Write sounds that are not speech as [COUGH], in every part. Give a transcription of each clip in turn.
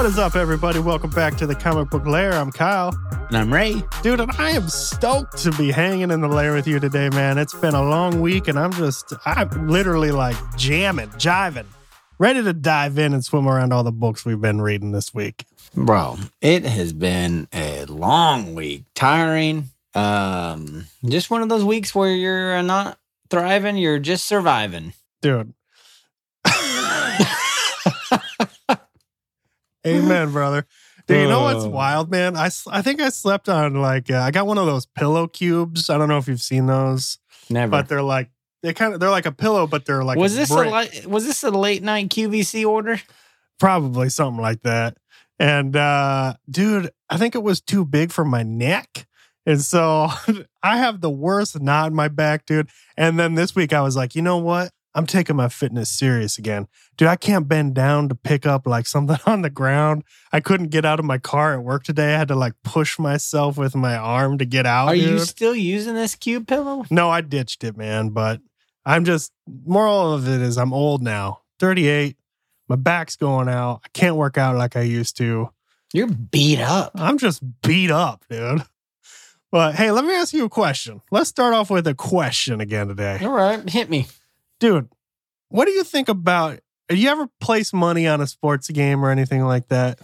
What is up, everybody? Welcome back to the Comic Book Lair. I'm Kyle. And I'm Ray. Dude, and I am stoked to be hanging in the lair with you today, man. It's been a long week, and I'm just, I'm literally like jamming, jiving, ready to dive in and swim around all the books we've been reading this week. Bro, it has been a long week, tiring. Um, just one of those weeks where you're not thriving, you're just surviving. Dude. [LAUGHS] Amen, [LAUGHS] brother. Dude, you know what's Oh. wild, man? I, I think I slept on like, uh, I got one of those pillow cubes. I don't know if you've seen those, Never. but they're like, they kind of, they're like a pillow, but they're like, was this a brick. li- was this a late night QVC order? probably something like that. And uh dude, I think it was too big for my neck. And so [LAUGHS] I have the worst knot in my back, dude. And then this week I was like, you know what? I'm taking my fitness serious again. Dude, I can't bend down to pick up like something [LAUGHS] on the ground. I couldn't get out of my car at work today. I had to like push myself with my arm to get out. Are you still using this cube pillow? No, I ditched it, man. But I'm just moral of it is I'm old now. 38. My back's going out. I can't work out like I used to. You're beat up. I'm just beat up, dude. But hey, let me ask you a question. Let's start off with a question again today. All right, hit me. Dude, what do you think about do you ever place money on a sports game or anything like that?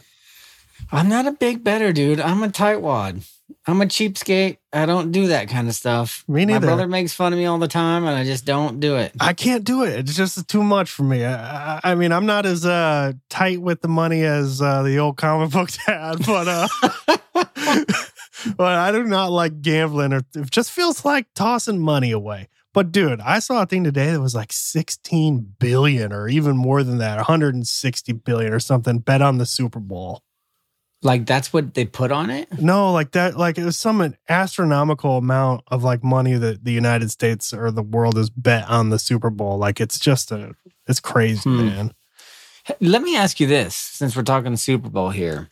I'm not a big better dude. I'm a tightwad. I'm a cheapskate. I don't do that kind of stuff. Me neither. My brother makes fun of me all the time, and I just don't do it. I can't do it. It's just too much for me. I, I, I mean, I'm not as uh, tight with the money as uh, the old comic book [LAUGHS] dad, but uh, [LAUGHS] but I do not like gambling. Or it just feels like tossing money away. But dude, I saw a thing today that was like 16 billion or even more than that, 160 billion or something bet on the Super Bowl. Like that's what they put on it. No, like that, like it was some astronomical amount of like money that the United States or the world has bet on the Super Bowl. Like it's just a, it's crazy, Hmm. man. Let me ask you this, since we're talking Super Bowl here.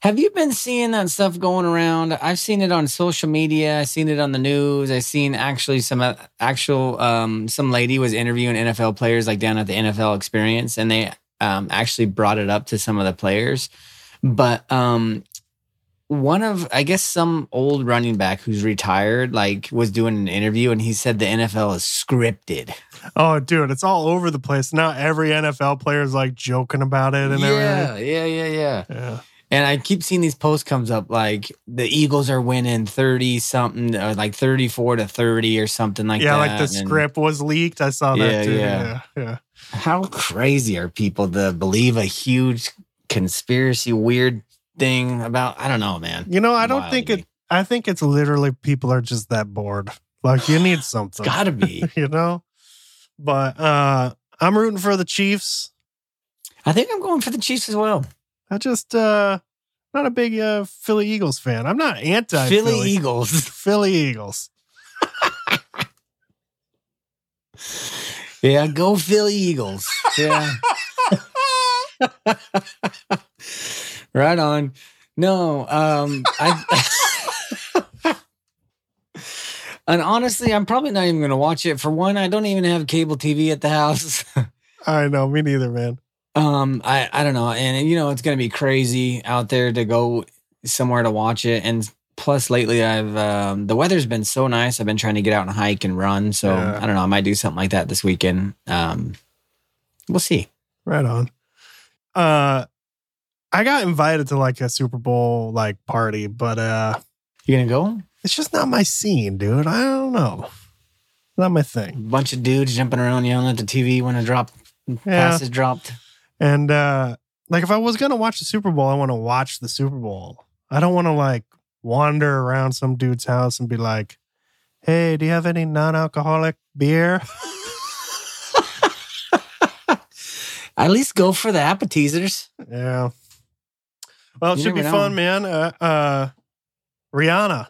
Have you been seeing that stuff going around? I've seen it on social media. I've seen it on the news. I've seen actually some uh, actual um, some lady was interviewing NFL players like down at the NFL Experience, and they um, actually brought it up to some of the players. But um, one of I guess some old running back who's retired like was doing an interview, and he said the NFL is scripted. Oh, dude, it's all over the place. Now every NFL player is like joking about it and yeah, everything. yeah, yeah, yeah. Yeah. And I keep seeing these posts comes up like the Eagles are winning 30 something or like 34 to 30 or something like yeah, that. Yeah, like the And script was leaked. I saw that too. yeah. Yeah. yeah. How crazy are people to believe a huge conspiracy weird thing about I don't know, man. You know, I don't Wild think it I think it's literally people are just that bored. Like you need [SIGHS] something. It's gotta be. [LAUGHS] you know? But uh I'm rooting for the Chiefs. I think I'm going for the Chiefs as well. I just uh not a big uh Philly Eagles fan. I'm not anti Philly Eagles. [LAUGHS] Philly Eagles. yeah, go Philly Eagles. Yeah. [LAUGHS] right on. No, um I [LAUGHS] And honestly, I'm probably not even going to watch it. For one, I don't even have cable TV at the house. I know, me neither, man. Um, I I don't know, and you know it's to be crazy out there to go somewhere to watch it. And plus, lately, I've um, the weather's been so nice. I've been trying to get out and hike and run. So Yeah. I don't know. I might do something like that this weekend. Um, we'll see. Right on. Uh I got invited to like a Super Bowl like party, but uh You gonna go? it's just not my scene, dude. I don't know. Not my thing. bunch of dudes jumping around yelling at the TV when a drop Yeah. pass is dropped. And uh like if I was gonna watch the Super Bowl, I want to watch the Super Bowl. I don't want to like wander around some dude's house and be like, "Hey, do you have any non-alcoholic beer?" [LAUGHS] [LAUGHS] At least go for the appetizers. yeah. Well, it You should be fun, man. Uh, uh Rihanna,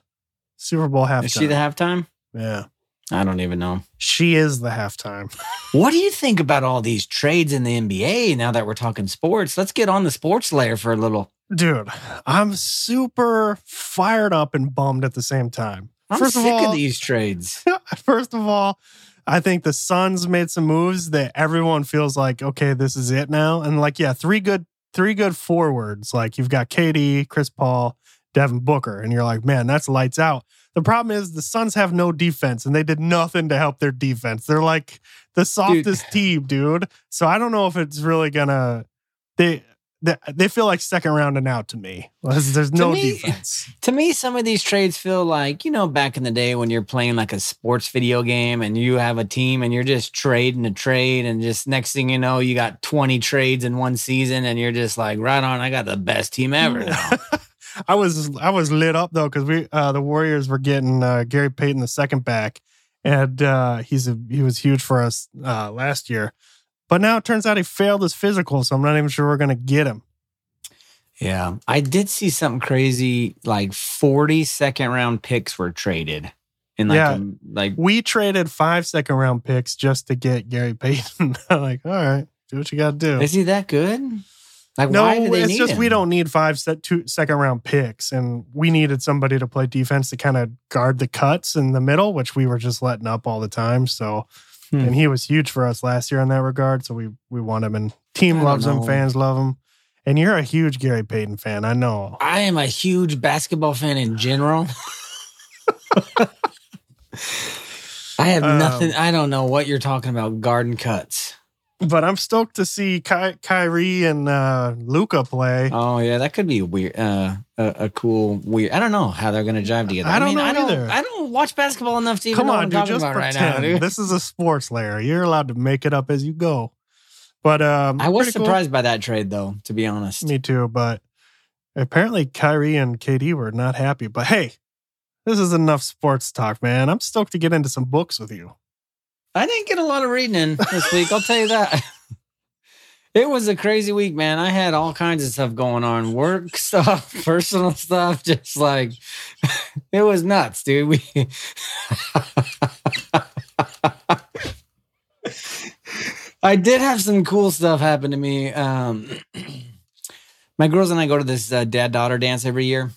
Super Bowl halftime. Is she the halftime? yeah, I don't even know. she is the halftime. [LAUGHS] What do you think about all these trades in the NBA now that we're talking sports? Let's get on the sports layer for a little. Dude, I'm super fired up and bummed at the same time. I'm First sick of all, of these trades. [LAUGHS] First of all, I think the Suns made some moves that everyone feels like, okay, this is it now. And like, yeah, three good three good forwards. Like you've got KD, Chris Paul, Devin Booker, and you're like, man, that's lights out. The problem is the Suns have no defense, and they did nothing to help their defense. They're like the softest [LAUGHS] team, dude. So I don't know if it's really gonna. They they, they feel like second round and out to me. There's, there's no me- defense. [LAUGHS] To me, some of these trades feel like, you know, back in the day when you're playing like a sports video game and you have a team and you're just trading a trade. And just next thing you know, you got 20 trades in one season and you're just like, right on, I got the best team ever now. [LAUGHS] I was I was lit up though because we uh, the Warriors were getting uh, Gary Payton the second back, and uh, he's a, he was huge for us uh, last year. But now it turns out he failed his physical, so I'm not even sure we're gonna get him. yeah. I did see something crazy like 40 second round picks were traded. In like, Yeah. a- like We traded five second round picks just to get Gary Payton. [LAUGHS] Like, all right, do what you got to do. is he that good? Like, no, why do they it's just we don't need five set two second round picks, and we needed somebody to play defense to kind of guard the cuts in the middle, which we were just letting up all the time. So, Hmm. and he was huge for us last year in that regard. So we we want him, and team I loves him, fans love him, and you're a huge Gary Payton fan, I know. I am a huge basketball fan in general. [LAUGHS] I have Um, nothing. I don't know what you're talking about. Garden cuts. But I'm stoked to see Ky- Kyrie and uh, Luka play. Oh yeah, that could be weird. Uh, a, a cool weird. I don't know how they're gonna jive together. I don't know I don't. either. I don't watch basketball enough to even Come know on, dude, just about right pretend. now, dude. This is a sports layer. You're allowed to make it up as you go. But um, I was pretty cool. surprised by that trade, though. To be honest, Me too, but apparently Kyrie and KD were not happy. But hey, this is enough sports talk, man. I'm stoked to get into some books with you. I didn't get a lot of reading in this week. I'll tell you that. It was a crazy week, man. I had all kinds of stuff going on work [LAUGHS] stuff, personal stuff, just like [LAUGHS] it was nuts, dude. We [LAUGHS] I did have some cool stuff happen to me. Um, [CLEARS THROAT] my girls and I go to this uh, dad daughter dance every year.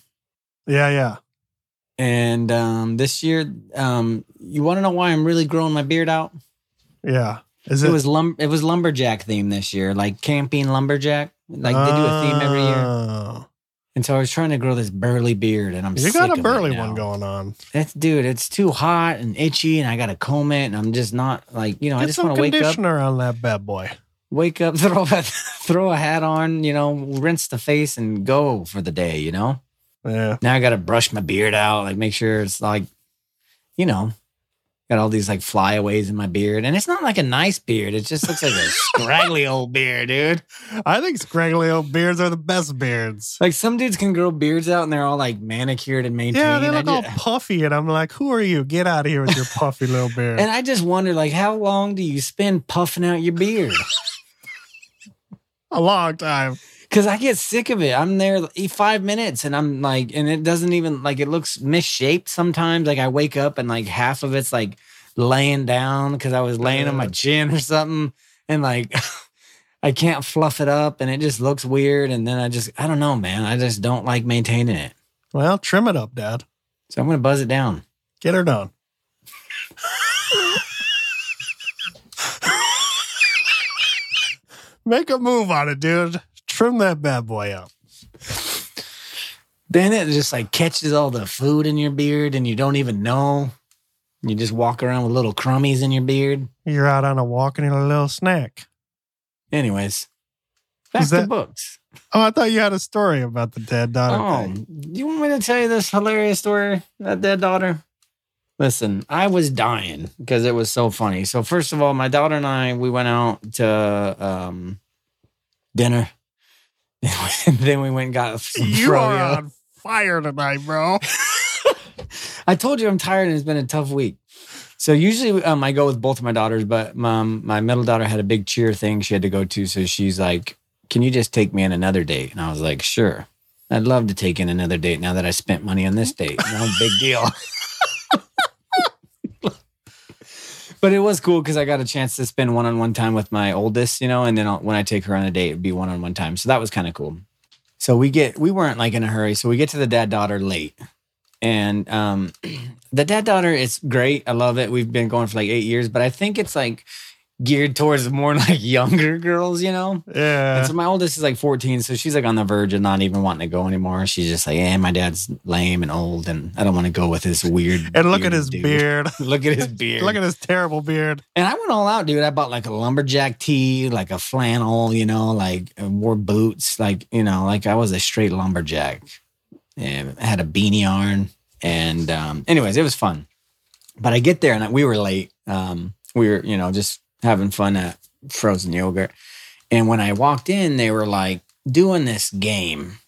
Yeah, yeah. And um, this year, um, you want to know why I'm really growing my beard out? Yeah. Is It, it, was lum- it was lumberjack theme this year, like camping lumberjack. Like they do a theme every year. Oh. And so I was trying to grow this burly beard, and I'm You got a burly one going on. That's dude, it's too hot and itchy, and I got to comb it, and I'm just not like you know. I Get just some want to wake up, conditioner on that bad boy. wake up, [LAUGHS] throw a throw a hat on, you know, rinse the face, and go for the day. You know. Yeah. Now I got to brush my beard out, like make sure it's like, you know, got all these like flyaways in my beard, and it's not like a nice beard. It just looks like a [LAUGHS] scraggly old beard, dude. I think scraggly old beards are the best beards. Like some dudes can grow beards out, and they're all like manicured and maintained. Yeah, they look all puffy, and I'm like, who are you? Get out of here with your puffy little [LAUGHS] beard. And I just wonder, like, how long do you spend puffing out your beard? [LAUGHS] a long time. Because I get sick of it. I'm there like, five minutes, and I'm like, and it doesn't even like it looks misshaped sometimes. Like I wake up and like half of it's like laying down because I was laying on my chin or something, and like [LAUGHS] I can't fluff it up, and it just looks weird. And then I just, I don't know, man. I just don't like maintaining it. Well, trim it up, Dad. So I'm gonna buzz it down. Get her done. [LAUGHS] Make a move on it, dude. Trim that bad boy up. Then it just like catches all the food in your beard, and you don't even know. You just walk around with little crummies in your beard. You're out on a walk and you need a little snack. Anyways, back Is to books. Oh, I thought you had a story about the dad daughter Oh, thing. you want me to tell you this hilarious story about that daughter? Listen, I was dying because it was so funny. So first of all, my daughter and I we went out to um, dinner. [LAUGHS] then we went and got some You are on fire tonight, bro. [LAUGHS] I told you I'm tired and it's been a tough week. So usually um, I go with both of my daughters, but um, my middle daughter had a big cheer thing she had to go to. So she's like, Can you just take me on another date? And I was like, Sure. I'd love to take in another date now that I spent money on this date. No big deal. [LAUGHS] but it was cool because I got a chance to spend one on one time with my oldest, you know, and then I'll, when I take her on a date, it'd be one on one time. So that was kind of cool. So we get, we weren't like in a hurry. So we get to the dad daughter late. And um, [CLEARS THROAT] the dad daughter is great. I love it. We've been going for like eight years, but I think it's like geared towards more [LAUGHS] like younger girls, you know. Yeah. And so my oldest is like 14, so she's like on the verge of not even wanting to go anymore. She's just like, yeah, my dad's lame and old, and I don't want to go with this weird." and look at his dude." beard. [LAUGHS] look at his [LAUGHS] beard. look at his terrible beard. And I went all out, dude. I bought like a lumberjack tee, like a flannel, you know, like wore boots, like you know, like I was a straight lumberjack. And I had a beanie on, and um, anyways, it was fun. But I get there and we were late. Um, we were, you know, just having fun at frozen yogurt. And when I walked in, they were like doing this game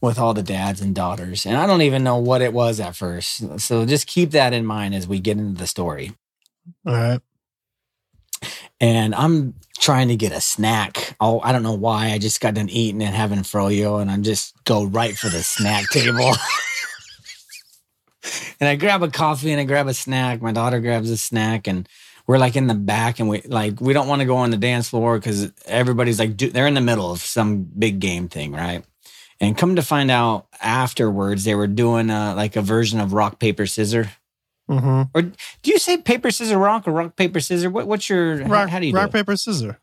with all the dads and daughters. And I don't even know what it was at first. So just keep that in mind as we get into the story All right. and I'm trying to get a snack. Oh, I don't know why. I just got done eating and having froyo, and I'm just go right for the snack table. [LAUGHS] and I grab a coffee and I grab a snack. My daughter grabs a snack, and we're like in the back, and we like we don't want to go on the dance floor because everybody's like do, they're in the middle of some big game thing, right? And come to find out afterwards, they were doing a, like a version of rock paper scissor. Mm-hmm. Or do you say paper scissor rock or rock paper scissor? What, what's your how- Rock, how, do you rock do it? paper, scissor?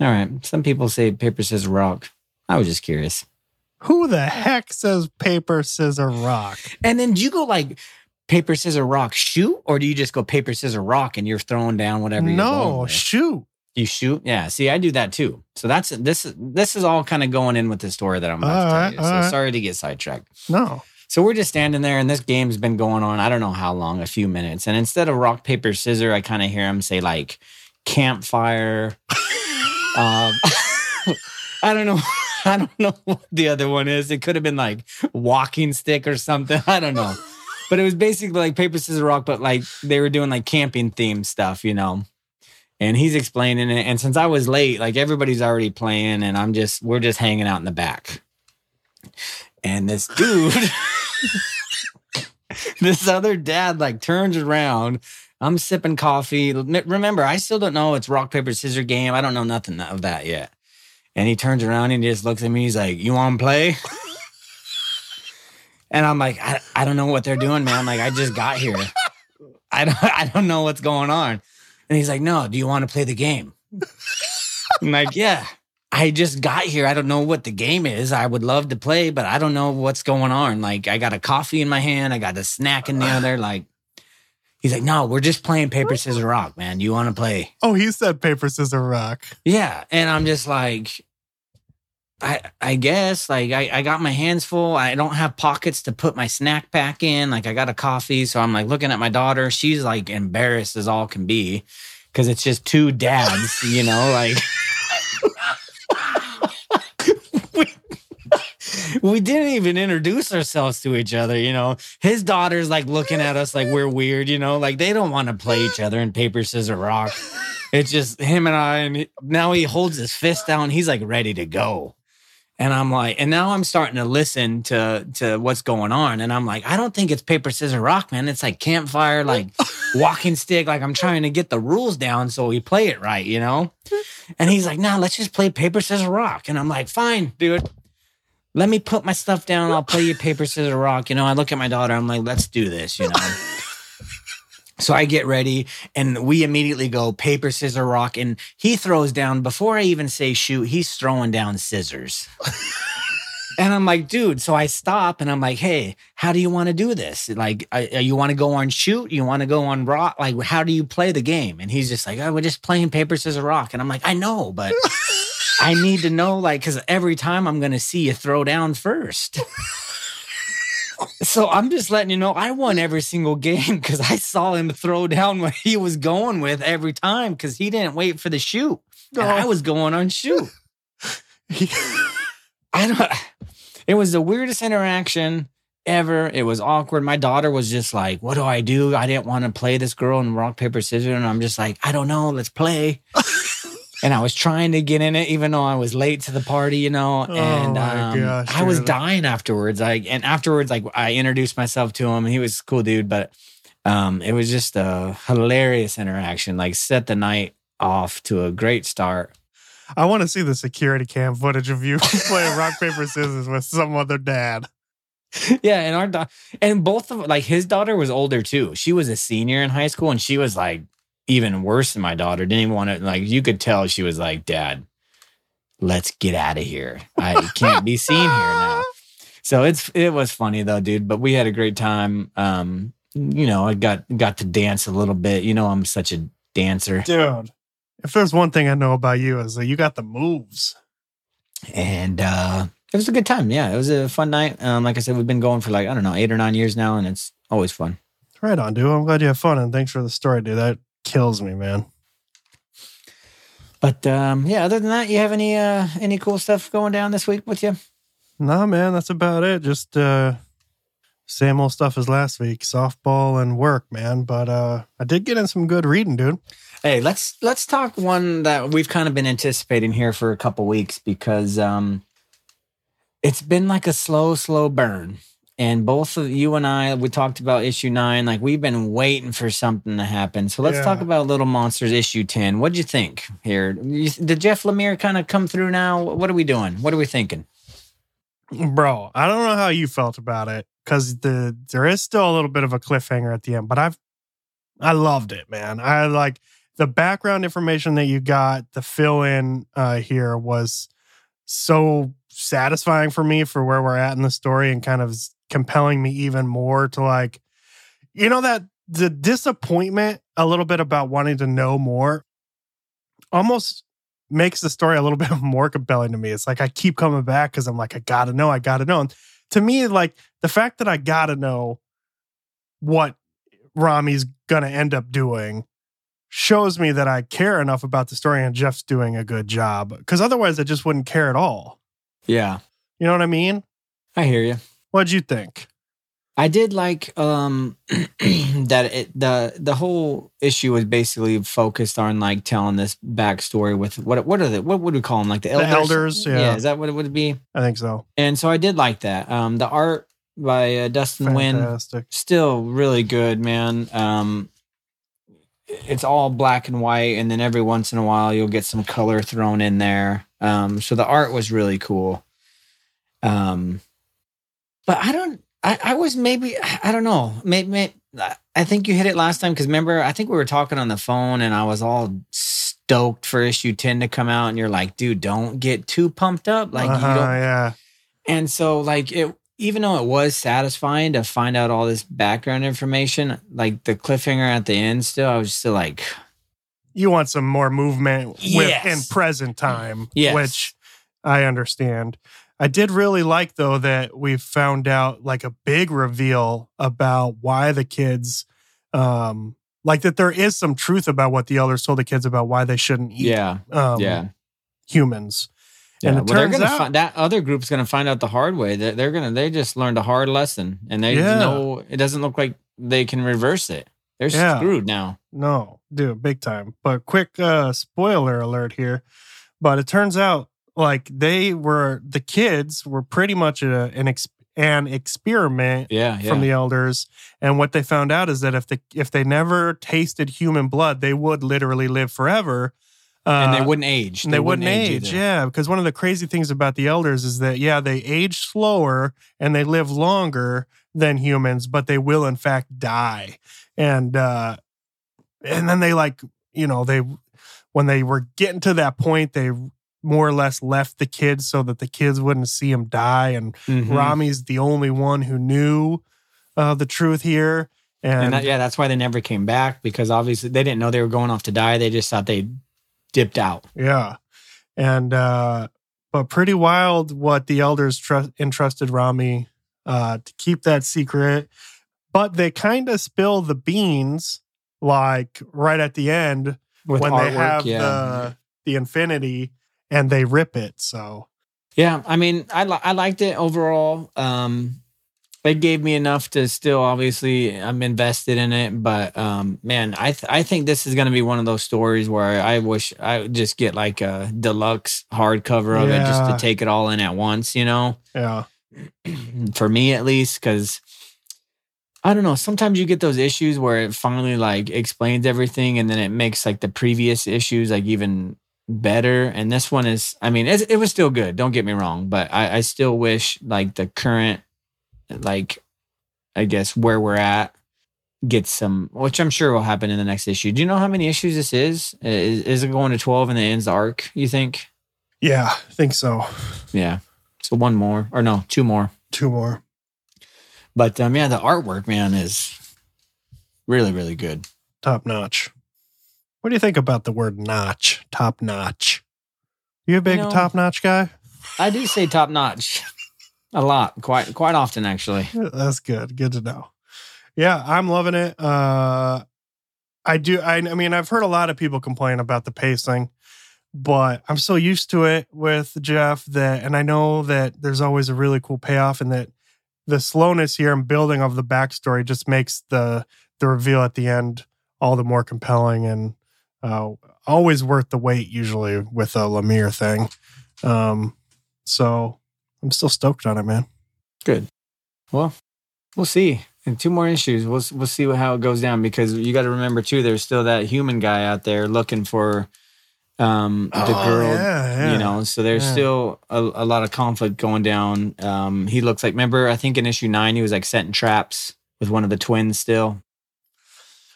All right. Some people say paper scissors rock. I was just curious. Who the heck says paper, scissor, rock? And then do you go like paper scissors rock shoot, or do you just go paper scissors rock and you're throwing down whatever? No, shoot. you shoot. Yeah. See, I do that too. So that's this. This is all kind of going in with the story that I'm about All to right, tell you. So right. sorry to get sidetracked. No. So we're just standing there, and this game's been going on. I don't know how long, a few minutes. And instead of rock paper scissors, I kind of hear him say like campfire. [LAUGHS] um, [LAUGHS] I don't know. [LAUGHS] I don't know what the other one is. It could have been like walking stick or something. I don't know. But it was basically like paper scissors rock, but like they were doing like camping theme stuff, you know. And he's explaining it. And since I was late, like everybody's already playing, and I'm just we're just hanging out in the back. And this dude, [LAUGHS] this other dad, like turns around. I'm sipping coffee. Remember, I still don't know it's rock, paper, scissors game. I don't know nothing of that yet. And he turns around and he just looks at me. He's like, You want to play? [LAUGHS] and I'm like, I, I don't know what they're doing, man. Like, I just got here. I don't, [LAUGHS] I don't know what's going on. And he's like, No, do you want to play the game? I'm like, Yeah. I just got here. I don't know what the game is. I would love to play, but I don't know what's going on. Like, I got a coffee in my hand, I got a snack in the other. [SIGHS] Like, he's like, No, we're just playing paper, scissors, rock, man. You want to play? Oh, he said paper, scissor, rock. Yeah. And I'm just like, I I guess like I, I got my hands full. I don't have pockets to put my snack pack in. Like I got a coffee. So I'm like looking at my daughter. She's like embarrassed as all can be. Cause it's just two dads, you know, like [LAUGHS] we didn't even introduce ourselves to each other, you know. His daughter's like looking at us like we're weird, you know, like they don't want to play each other in paper, scissors, rock. It's just him and I, and now he holds his fist down. He's like ready to go. And I'm like, and now I'm starting to listen to to what's going on. And I'm like, I don't think it's paper, scissors, rock, man. It's like campfire, like [LAUGHS] walking stick. Like I'm trying to get the rules down so we play it right, you know? And he's like, nah, let's just play paper, scissors, rock. And I'm like, fine, dude. Let me put my stuff down. I'll play you paper, scissors, rock. You know, I look at my daughter. I'm like, let's do this, you know? [LAUGHS] So I get ready and we immediately go paper, scissors, rock. And he throws down, before I even say shoot, he's throwing down scissors. [LAUGHS] and I'm like, dude, so I stop and I'm like, hey, how do you want to do this? Like, uh, you want to go on shoot? You want to go on rock? Like, how do you play the game? And he's just like, oh, we're just playing paper, scissors, rock. And I'm like, I know, but [LAUGHS] I need to know, like, because every time I'm going to see you throw down first. [LAUGHS] So I'm just letting you know I won every single game [LAUGHS] because I saw him throw down what he was going with every time because he didn't wait for the shoot. And I oh. was going on shoot. I don't it was the weirdest interaction ever. It was awkward. My daughter was just like, What do I do? I didn't want to play this girl in rock, paper, scissors. And I'm just like, I don't know, let's play. And I was trying to get in it, even though I was late to the party, you know. Oh and um, gosh, I was dying afterwards. I and afterwards, like I introduced myself to him, and he was a cool dude. But um, it was just a hilarious interaction. Like set the night off to a great start. I want to see the security cam footage of you [LAUGHS] playing rock, paper, scissors with some other dad. yeah, and our da- and both of like his daughter was older too. She was a senior in high school, and she was like even worse than my daughter. Didn't even want to like. You could tell she was like, "Dad, let's get out of here. I can't be seen here now." [LAUGHS] So it's it was funny though, dude. But we had a great time. Um, you know, I got got to dance a little bit. You know, I'm such a dancer, dude. If there's one thing I know about you is that you got the moves. And uh it was a good time. Yeah, it was a fun night. Um, like I said, we've been going for like I don't know eight or nine years now, and it's always fun. Right on, dude. I'm glad you have fun, and thanks for the story, dude. That kills me, man. But um, yeah, other than that, you have any uh, any cool stuff going down this week with you? Nah, man, that's about it. Just uh, same old stuff as last week, softball and work, man. But uh, I did get in some good reading, dude. Hey, let's let's talk one that we've kind of been anticipating here for a couple weeks because um, it's been like a slow, slow burn. And both of you and I, we talked about issue nine. Like we've been waiting for something to happen. So let's yeah. talk about Little Monsters issue ten. What'd you think here? Did Jeff Lemire kind of come through now? What are we doing? What are we thinking? Bro, I don't know how you felt about it because the there is still a little bit of a cliffhanger at the end, but I've I loved it, man. I like the background information that you got, the fill in uh, here was so satisfying for me for where we're at in the story and kind of compelling me even more to like, you know, that the disappointment a little bit about wanting to know more almost makes the story a little [LAUGHS] bit more compelling to me. It's like I keep coming back because I'm like, I gotta know, I gotta know. And to me, like the fact that I gotta know what Rami's gonna end up doing shows me that I care enough about the story and Jeff's doing a good job. Because otherwise, I just wouldn't care at all. Yeah. You know what I mean? I hear you. What'd you think? I did like um [CLEARS THROAT] that it, the the whole issue was basically focused on like telling this backstory with what what are the what would we call them like the elders? The elders, yeah. yeah. Is that what it would be? I think so. And so I did like that. Um, the art by uh, Dustin Fantastic. Nguyen still really good, man. Um, it's all black and white, and then every once in a while you'll get some color thrown in there. Um, so the art was really cool. Um, but I don't. I, I was maybe I don't know. Maybe, maybe I think you hit it last time because remember I think we were talking on the phone and I was all stoked for issue ten to come out, and you're like, dude, don't get too pumped up. Like uh-huh, you don't. Yeah. And so like it even though it was satisfying to find out all this background information, like the cliffhanger at the end, still, I was still like, you want some more movement yes. with in present time, yes. which I understand. I did really like though that we found out like a big reveal about why the kids, um, like that there is some truth about what the elders told the kids about why they shouldn't eat, yeah, um, yeah, humans. Yeah, and it well, turns out find, that other group's going to find out the hard way. They're, they're going to they just learned a hard lesson, and they yeah. know it doesn't look like they can reverse it. They're yeah. screwed now. No, dude, big time. But quick uh, spoiler alert here. But it turns out like they were the kids were pretty much a, an ex, an experiment yeah, yeah, from the elders and what they found out is that if the if they never tasted human blood they would literally live forever uh, and they wouldn't age. They, they wouldn't, wouldn't, age, age yeah. Because one of the crazy things about the elders is that yeah, they age slower and they live longer than humans, but they will in fact die. And uh, and then they like you know they when they were getting to that point, they more or less left the kids so that the kids wouldn't see him die. And mm-hmm. Rami's the only one who knew uh, the truth here. And, and that, yeah, that's why they never came back because obviously they didn't know they were going off to die. They just thought they dipped out. Yeah. And, uh, but pretty wild what the elders tr- entrusted Rami uh, to keep that secret. But they kind of spill the beans like right at the end With when artwork, they have yeah. the the infinity and they rip it. So yeah, I mean, I li- I liked it overall. Um, it gave me enough to still obviously I'm invested in it, but um, man, I th- I think this is going to be one of those stories where I wish I would just get like a deluxe hardcover of yeah. it just to take it all in at once, you know? Yeah. [CLEARS THROAT] For me at least cuz I don't know, sometimes you get those issues where it finally like explains everything and then it makes like the previous issues like even better and this one is i mean it, it was still good don't get me wrong but I, I still wish like the current like I guess where we're at gets some, which I'm sure will happen in the next issue. Do you know how many issues this is? Is, is it going to 12 and then ends the arc, you think? Yeah, I think so. Yeah. So one more, or no, two more. Two more. But um, yeah, the artwork, man, is really, really good. Top notch. What do you think about the word notch? Top notch. You a big know- top notch guy? I do say top notch [LAUGHS] a lot, quite quite often actually. That's good. Good to know. Yeah, I'm loving it. Uh I do I, I mean I've heard a lot of people complain about the pacing, but I'm so used to it with Jeff that and I know that there's always a really cool payoff and that the slowness here and building of the backstory just makes the the reveal at the end all the more compelling and uh always worth the wait usually with a Lemire thing. Um so I'm still stoked on it, man. Good. Well, we'll see. In two more issues, we'll we'll see how it goes down because you got to remember too. There's still that human guy out there looking for um the Oh, girl. yeah, yeah. You know, so there's Yeah. still a, a lot of conflict going down. Um, he looks like remember I think in issue nine he was like setting traps with one of the twins. Still,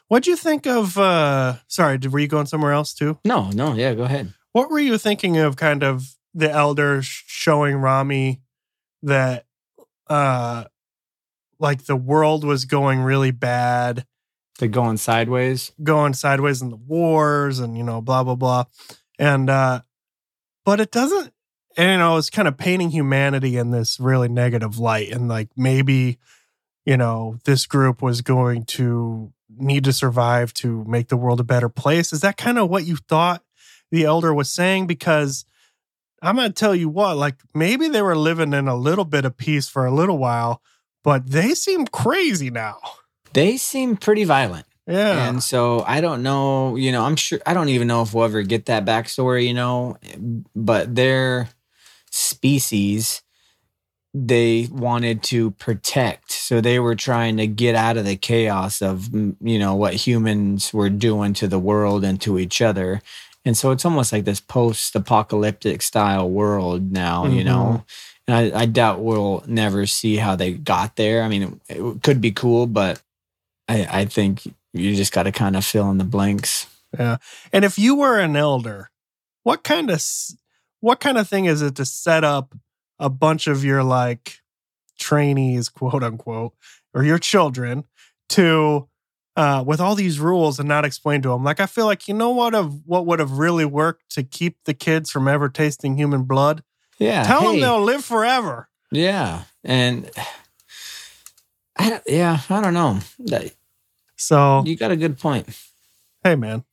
What'd you think of? uh Sorry, were you going somewhere else too? no, no, yeah, go ahead. What were you thinking of? Kind of the elder showing Rami that, uh like the world was going really bad, They're going sideways. going sideways in the wars, and you know, blah blah blah, and uh but it doesn't. And, you know, it's kind of painting humanity in this really negative light, and like maybe, you know, this group was going to need to survive to make the world a better place. Is that kind of what you thought the elder was saying? Because I'm going to tell you what, like maybe they were living in a little bit of peace for a little while, but they seem crazy now. They seem pretty violent. Yeah. And so I don't know, you know, I'm sure I don't even know if we'll ever get that backstory, you know, but their species they wanted to protect. So they were trying to get out of the chaos of, you know, what humans were doing to the world and to each other. And so it's almost like this post apocalyptic style world now, you know. Mm-hmm. And I, I doubt we'll never see how they got there. I mean, it, it could be cool, but I, I think you just got to kind of fill in the blanks. Yeah. And if you were an elder, what kind of what kind of thing is it to set up a bunch of your like trainees, quote unquote, or your children to uh with all these rules and not explain to them? Like I feel like you know what of what would have really worked to keep the kids from ever tasting human blood? Yeah. Tell them they'll live forever. Yeah. And I don't, yeah, I don't know. So, You got a good point. hey man,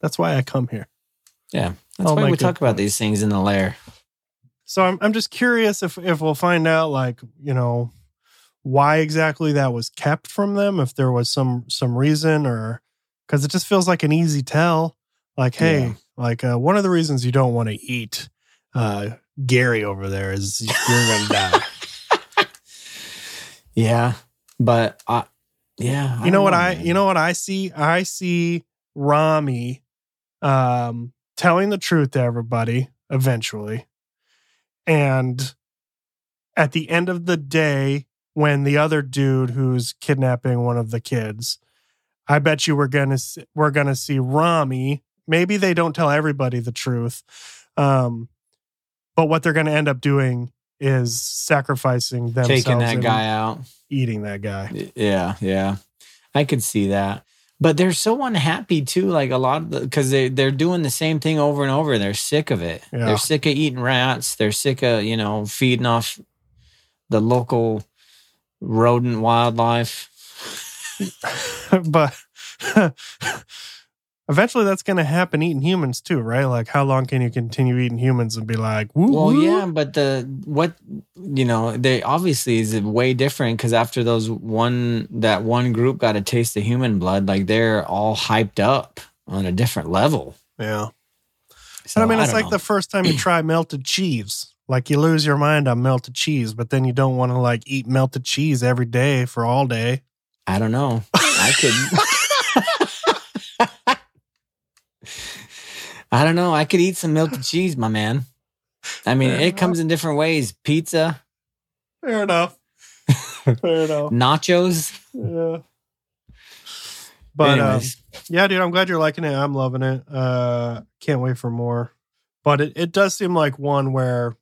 that's why I come here. Yeah. That's I'll why we talk it. about these things in the lair. So I'm I'm just curious if if we'll find out like you know why exactly that was kept from them if there was some some reason or because it just feels like an easy tell like hey Yeah. like uh, one of the reasons you don't want to eat uh Gary over there is you're gonna die. [LAUGHS] Yeah. But I, yeah. you know what I man. you know what I see I see Rami um telling the truth to everybody eventually and at the end of the day when the other dude who's kidnapping one of the kids I bet you we're to we're to see Rami maybe they don't tell everybody the truth um but what they're to end up doing is sacrificing themselves taking that guy out. eating that guy Yeah, yeah. I could see that. But they're so unhappy too. Like a lot of because they they're doing the same thing over and over. They're sick of it. Yeah. They're sick of eating rats. They're sick of you know feeding off the local rodent wildlife. [LAUGHS] but [LAUGHS] eventually that's going to happen eating humans too, right? Like, how long can you continue eating humans and be like, woo, Well, woo? yeah, but the what you know they obviously is way different because after those one that one group got a taste of human blood, like they're all hyped up on a different level. yeah. So, I mean, it's don't like know. the first time you try melted cheese. Like, you lose your mind on melted cheese, but then you don't want to like eat melted cheese every day for all day. I don't know. I could. [LAUGHS] I don't know. I could eat some melted cheese, my man. I mean, Fair it comes in different ways: pizza, Fair enough. [LAUGHS] Fair enough. nachos. Yeah. But uh, yeah, dude, I'm glad you're liking it. I'm loving it. Uh, can't wait for more. But it, it does seem like one where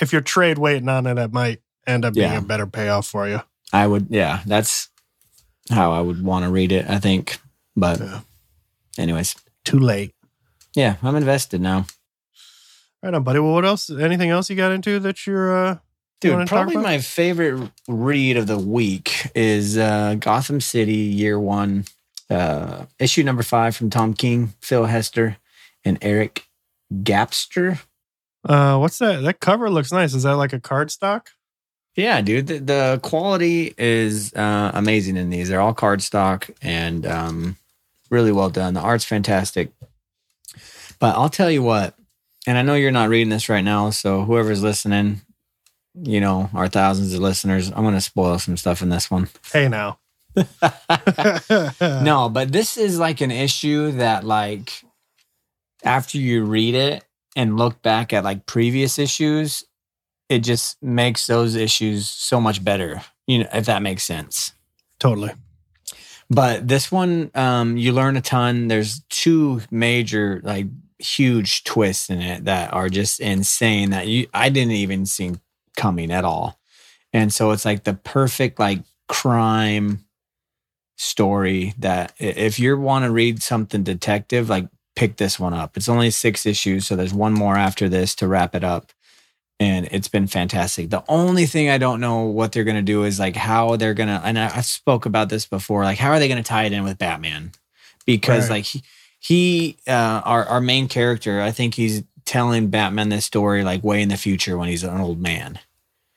if you're trade waiting on it, it might end up being Yeah. a better payoff for you. I would, yeah, that's how I would want to read it. I think, but Yeah. anyways, Too late. yeah, I'm invested now, Right on, buddy. Well, what else? Anything else you got into that you're uh you dude. talk Probably my favorite read of the week is uh, Gotham City Year One, uh, issue number five from Tom King, Phil Hester, and Eric Gapstur. Uh what's that? That cover looks nice. Is that like a card stock? Yeah, dude. The, the quality is uh, amazing in these. They're all cardstock and um, really well done. The art's fantastic. But I'll tell you what, and I know you're not reading this right now, so whoever's listening, you know, our thousands of listeners, I'm going to spoil some stuff in this one. Hey now. [LAUGHS] no, but this is like an issue that, like, after you read it and look back at like previous issues, it just makes those issues so much better. You know, if that makes sense. Totally. But this one, um, you learn a ton. There's two major, like, huge twists in it that are just insane that you I didn't even see coming at all. And so it's like the perfect like crime story that if you want to read something detective, like pick this one up. It's only six issues, so there's one more after this to wrap it up. And it's been fantastic. The only thing I don't know what they're gonna do is like how they're gonna and I, I spoke about this before, like how are they gonna tie it in with Batman? Because Right. like he he uh our, our main character, I think he's telling Batman this story like way in the future when he's an old man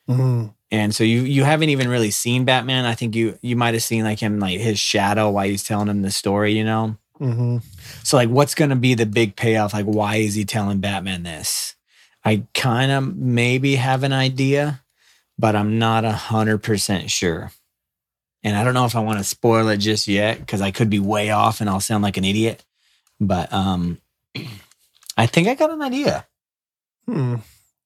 Mhm. and so you you haven't even really seen Batman. I think you you might have seen like him like his shadow while he's telling him the story, you know. Mhm. So like, what's going to be the big payoff? Like, why is he telling Batman this? I kind of maybe have an idea, but I'm not a hundred percent sure. And I don't know if I want to spoil it just yet because I could be way off and I'll sound like an idiot. But um, I think I got an idea. Hmm.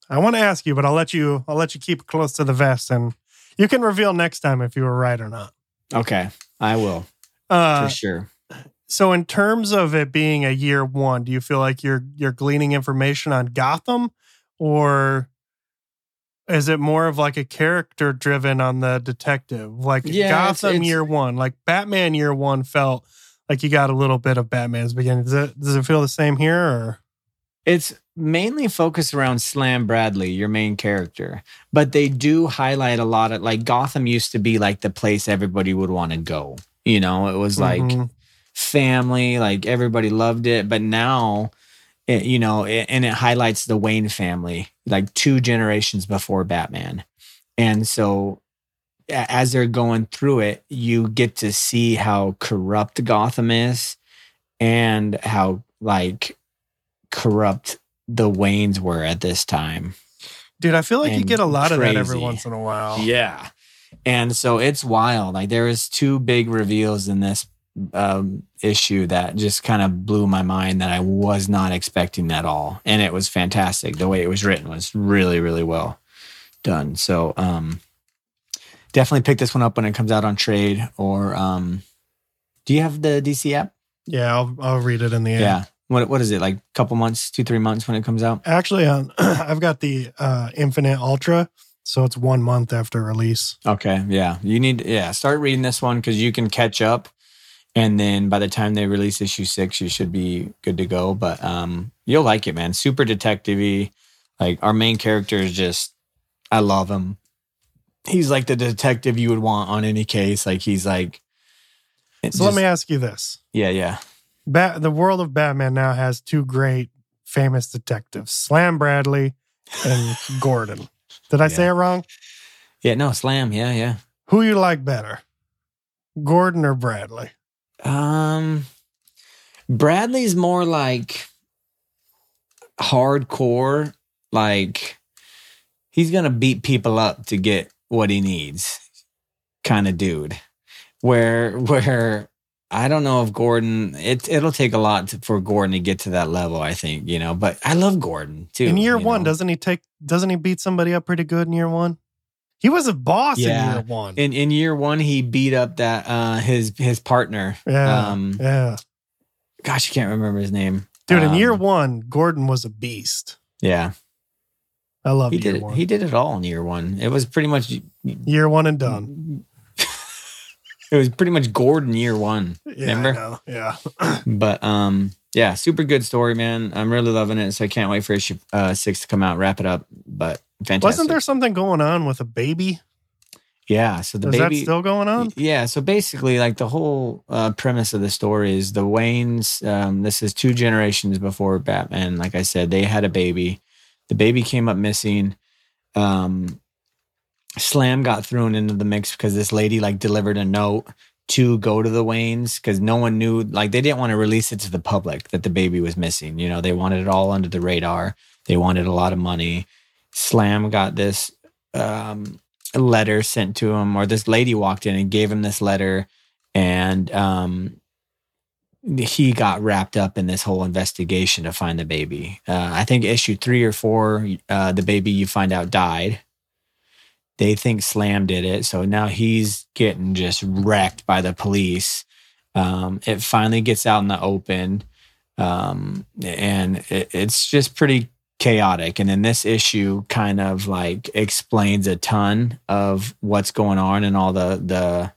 I want to ask you, but I'll let you. I'll let you keep close to the vest, and you can reveal next time if you were right or not. Okay, I will Uh, for sure. So, in terms of it being a year one, do you feel like you're you're gleaning information on Gotham, or is it more of like a character driven on the detective, like Yeah, Gotham it's- year one, like Batman year one felt like you got a little bit of Batman's beginning. Does it does it feel the same here? Or It's mainly focused around Slam Bradley, your main character, but they do highlight a lot of like Gotham used to be like the place everybody would want to go. You know, it was like Mhm. Family, like everybody loved it. But now, it, you know, it, and it highlights the Wayne family, like two generations before Batman. And so, as they're going through it, you get to see how corrupt Gotham is and how like corrupt the Waynes were at this time. dude, I feel like you get a lot of that every once in a while. Yeah. And so it's wild. Like there is two big reveals in this um, issue that just kind of blew my mind that I was not expecting at all. And it was fantastic. The way it was written was really, really well done. So um, definitely pick this one up when it comes out on trade or um, do you have the DC app? Yeah, I'll I'll read it in the end. Yeah. What what is it? Like a couple months, two, three months when it comes out? Actually, um, [CLEARS THROAT] I've got the uh, Infinite Ultra, so it's one month after release. Okay, yeah. You need yeah, start reading this one because you can catch up. And then by the time they release issue six, you should be good to go. But um you'll like it, man. Super detective Like our main character is just I love him. He's like the detective you would want on any case. Like he's like So let me ask you this: Yeah, yeah. Bat- the world of Batman now has two great, famous detectives: Slam Bradley and [LAUGHS] Gordon. Did I say it wrong? Yeah, no, slam, yeah, yeah. Who you like better, Gordon or Bradley? Um, Bradley's more like hardcore. Like he's gonna beat people up to get what he needs, kind of dude. Where where I don't know if Gordon. It it'll take a lot to, for Gordon to get to that level. I think you know, but I love Gordon too. in year one, know? doesn't he take? Doesn't he beat somebody up pretty good in year one? He was a boss Yeah. in year one. In in year one, he beat up that uh his his partner. yeah. Um, yeah. gosh, I can't remember his name. Dude, in Um, year one, Gordon was a beast. Yeah, I love he year did it. one. He did it all in year one. It was pretty much year one and done. [LAUGHS] It was pretty much Gordon year one. Yeah, Remember? Yeah. [CLEARS THROAT] But um, yeah, super good story, man. I'm really loving it. So I can't wait for issue uh, six to come out, wrap it up. But fantastic. Wasn't there something going on with a baby? Yeah. So the Is baby that still going on? Yeah. So basically, like the whole uh, premise of the story is the Waynes. Um, this is two generations before Batman. Like I said, they had a baby. The baby came up missing. Um, Slam got thrown into the mix because this lady like delivered a note to go to the Waynes because no one knew. Like they didn't want to release it to the public that the baby was missing. You know, they wanted it all under the radar. They wanted a lot of money. Slam got this. Um, letter sent to him, or this lady walked in and gave him this letter, and um, he got wrapped up in this whole investigation to find the baby. Uh, I think issue three or four, uh, the baby you find out died. They think Slam did it, so now he's getting just wrecked by the police. Um, it finally gets out in the open, um, and it, it's just pretty chaotic. And then this issue kind of like explains a ton of what's going on and all the the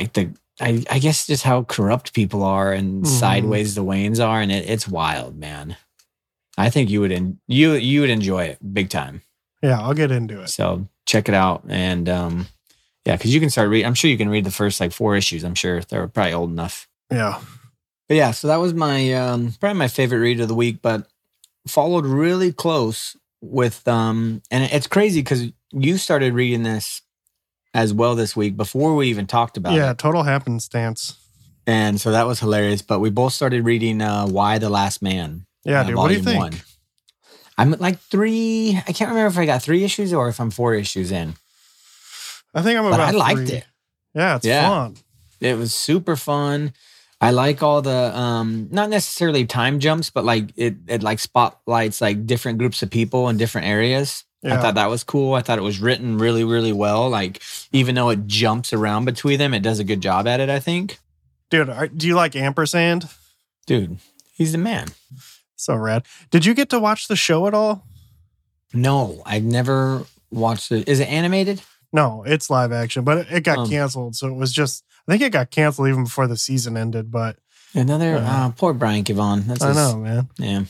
like the I, I guess just how corrupt people are and Mhm. sideways the Waynes are, and it, it's wild, man. I think you would en- you you would enjoy it big time. Yeah, I'll get into it. So check it out, and um, yeah, because you can start read. I'm sure you can read the first like four issues. I'm sure they're probably old enough. Yeah. But yeah, so that was my um, probably my favorite read of the week, but followed really close with um, and it's crazy because you started reading this as well this week before we even talked about Yeah, it, total happenstance. and so that was hilarious. But we both started reading uh, Y the Last Man. Yeah, uh, dude. What do you think? I'm like three. I can't remember if I got three issues or if I'm four issues in. I think I'm But about I liked three. it. Yeah, it's Yeah. fun. It was super fun. I like all the um not necessarily time jumps, but like it it like spotlights like different groups of people in different areas. I thought that was cool. I thought it was written really, really well. Like even though it jumps around between them, it does a good job at it, I think. Dude, are, do you like ampersand? Dude, he's the man. So rad. Did you get to watch the show at all? No, I've never watched it. Is it animated? No, it's live action, but it, it got Um, canceled. So it was just, I think it got canceled even before the season ended. But Another Uh, poor Brian K. Vaughan. That's I his- know, man. Yeah.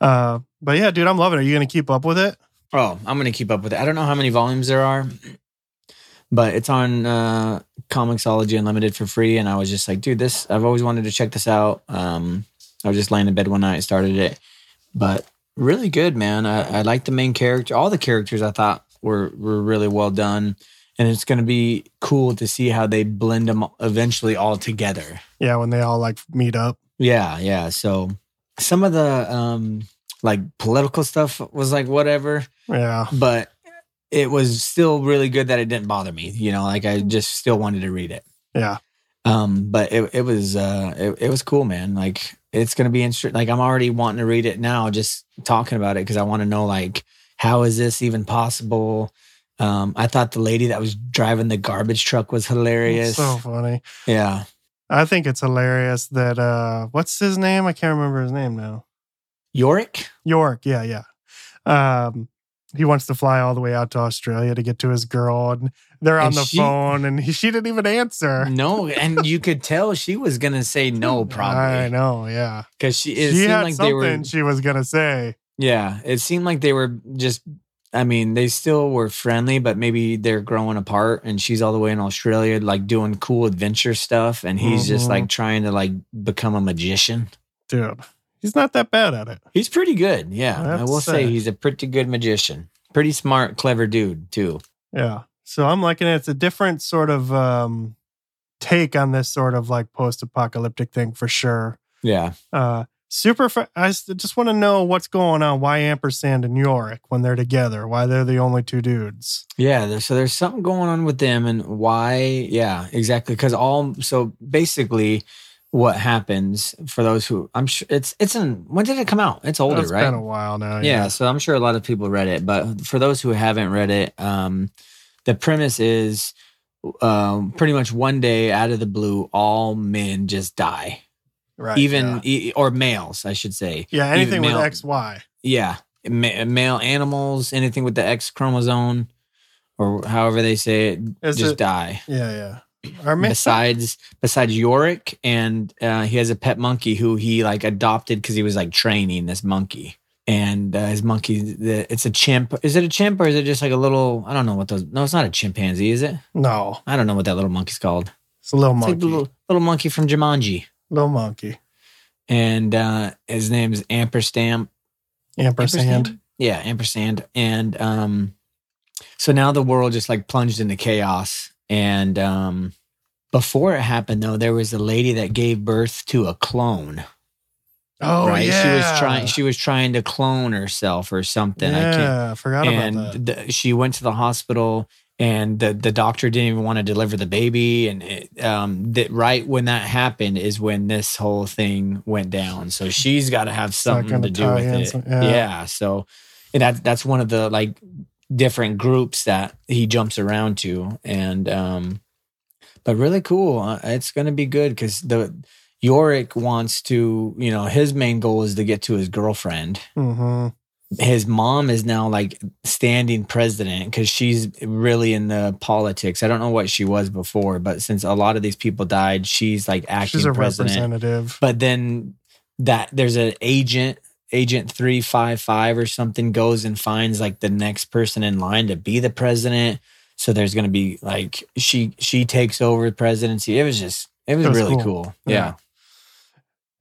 Uh, but yeah, dude, I'm loving it. Are you going to keep up with it? Oh, I'm gonna keep up with it. I don't know how many volumes there are, but it's on uh, Comixology Unlimited for free. And I was just like, dude, this I've always wanted to check this out. Um, I was just laying in bed one night, started it, but really good, man. I, I like the main character. All the characters I thought were were really well done, and it's gonna be cool to see how they blend them eventually all together. Yeah, when they all like meet up. Yeah, yeah. So some of the um, like political stuff was like whatever Yeah. but it was still really good that it didn't bother me. You know, like I just still wanted to read it. Yeah. Um, but it it was uh it, it was cool, man. Like it's gonna be interesting. Like I'm already wanting to read it now, just talking about it because I want to know like how is this even possible? Um, I thought the lady that was driving the garbage truck was hilarious. So funny. yeah, I think it's hilarious that, uh, what's his name? I can't remember his name now. Yorick. York. Yeah, yeah. Um, he wants to fly all the way out to Australia to get to his girl, and they're on And the she- phone, and he, she didn't even answer. No, and you could tell she was gonna say no, [LAUGHS] probably. I know. Yeah, because she. It she had like something they were. she was gonna say. Yeah, it seemed like they were just. I mean, they still were friendly, but maybe they're growing apart. And she's all the way in Australia, like doing cool adventure stuff, and he's just Mhm. like trying to like become a magician. Dude, he's not that bad at it. He's pretty good. Yeah, I I will say say. he's a pretty good magician. Pretty smart, clever dude too. Yeah. So I'm liking it. It's a different sort of um, take on this sort of like post-apocalyptic thing for sure. Yeah, Uh, super. Fa- I just want to know what's going on. Why ampersand and Yorick when they're together? Why they're the only two dudes? yeah. There's, so there's something going on with them, and why? Yeah, exactly. Because all so basically, what happens for those who I'm sure it's it's in when did it come out? It's older, It's right? been a while now. yeah, so I'm sure a lot of people read it, but for those who haven't read it, um, the premise is um, pretty much one day out of the blue, all men just die, right. even yeah, e- or males, I should say. Yeah, anything with X Y. Yeah, ma- male animals, anything with the X chromosome, or however they say it, Is just it- die. Yeah, yeah. Or ma- Besides, besides Yorick, and uh, he has a pet monkey who he like adopted because he was like training this monkey, and uh, his monkey, the, it's a chimp. Is it a chimp or is it just like a little? I don't know what those. No, it's not a chimpanzee, is it? no, I don't know what that little monkey's called. it's a little It's like monkey. the little little monkey from Jumanji, little monkey. and uh, his name's Ampersand. Ampersand. Yeah, ampersand. And um so now the world just like plunged into chaos. And um before it happened though, there was a lady that gave birth to a clone. Oh right. yeah. She was trying she was trying to clone herself or something. I can't Yeah, I forgot about and that. the, she went to the hospital and the, the doctor didn't even want to deliver the baby. And it, um that right when that happened is when this whole thing went down. So she's got to have something to do with it. some- yeah. yeah. so and that that's one of the like different groups that he jumps around to. And um but really cool. Uh, it's going to be good because the Yorick wants to, you know, his main goal is to get to his girlfriend. Hmm his mom is now like standing president because she's really in the politics. I don't know what she was before, but since a lot of these people died, she's like acting She's a president. representative. But then that there's an agent, agent three five five or something, goes and finds like the next person in line to be the president. So there's going to be like she she takes over the presidency. It was just it was, It was really cool. cool. Yeah. yeah.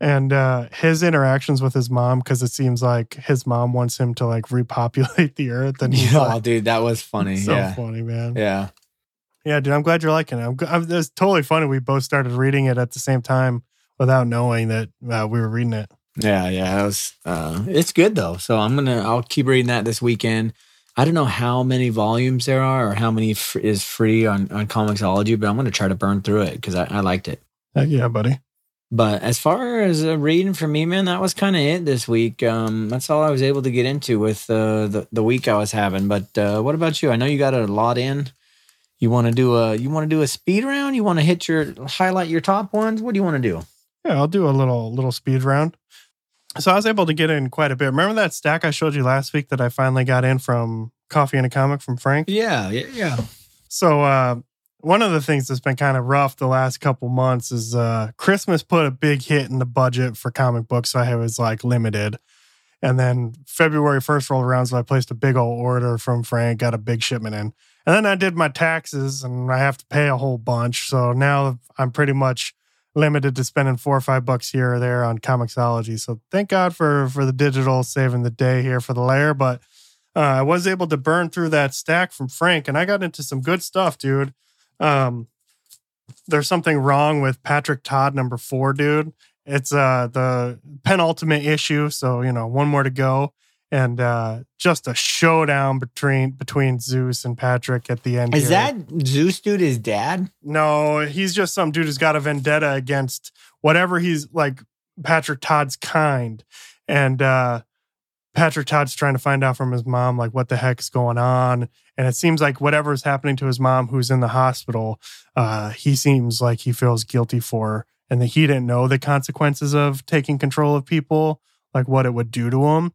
And uh his interactions with his mom because it seems like his mom wants him to like repopulate the earth and he's [LAUGHS] oh, like dude, that was [LAUGHS] funny. so yeah. funny man yeah. Yeah. dude i'm glad you're liking it i'm, I'm it's totally funny we both started reading it at the same time without knowing that uh, we were reading it Yeah, yeah, it was. Uh, it's good though, so I'm gonna. I'll keep reading that this weekend. I don't know how many volumes there are or how many f- is free on on Comixology, but I'm gonna try to burn through it because I, I liked it. Heck yeah buddy But as far as uh, reading for me, man, that was kind of it this week. Um, that's all I was able to get into with uh, the the week I was having. But uh, what about you? I know you got a lot in. You want to do a you want to do a speed round? You want to hit your highlight your top ones? What do you want to do? yeah i'll do a little little speed round so i was able to get in quite a bit remember that stack i showed you last week that i finally got in from coffee and a comic from frank Yeah, yeah, yeah. So uh, one of the things that's been kind of rough the last couple months is uh, Christmas put a big hit in the budget for comic books. So I was like limited. And then February 1st rolled around. So I placed a big old order from Frank, got a big shipment in. And then I did my taxes and I have to pay a whole bunch. So now I'm pretty much limited to spending four or five bucks here or there on Comixology. So thank God for for the digital saving the day here for the Lair. But uh, I was able to burn through that stack from Frank, and I got into some good stuff, dude. Um, there's something wrong with Patrick Todd number four, dude. It's uh the penultimate issue, so you know one more to go, and uh just a showdown between between Zeus and Patrick at the end. Is here. that Zeus dude his dad? No, he's just some dude who's got a vendetta against whatever he's like Patrick Todd's kind. And uh Patrick Todd's trying to find out from his mom like what the heck's going on. And it seems like whatever is happening to his mom who's in the hospital, uh, he seems like he feels guilty for and that he didn't know the consequences of taking control of people, like what it would do to him.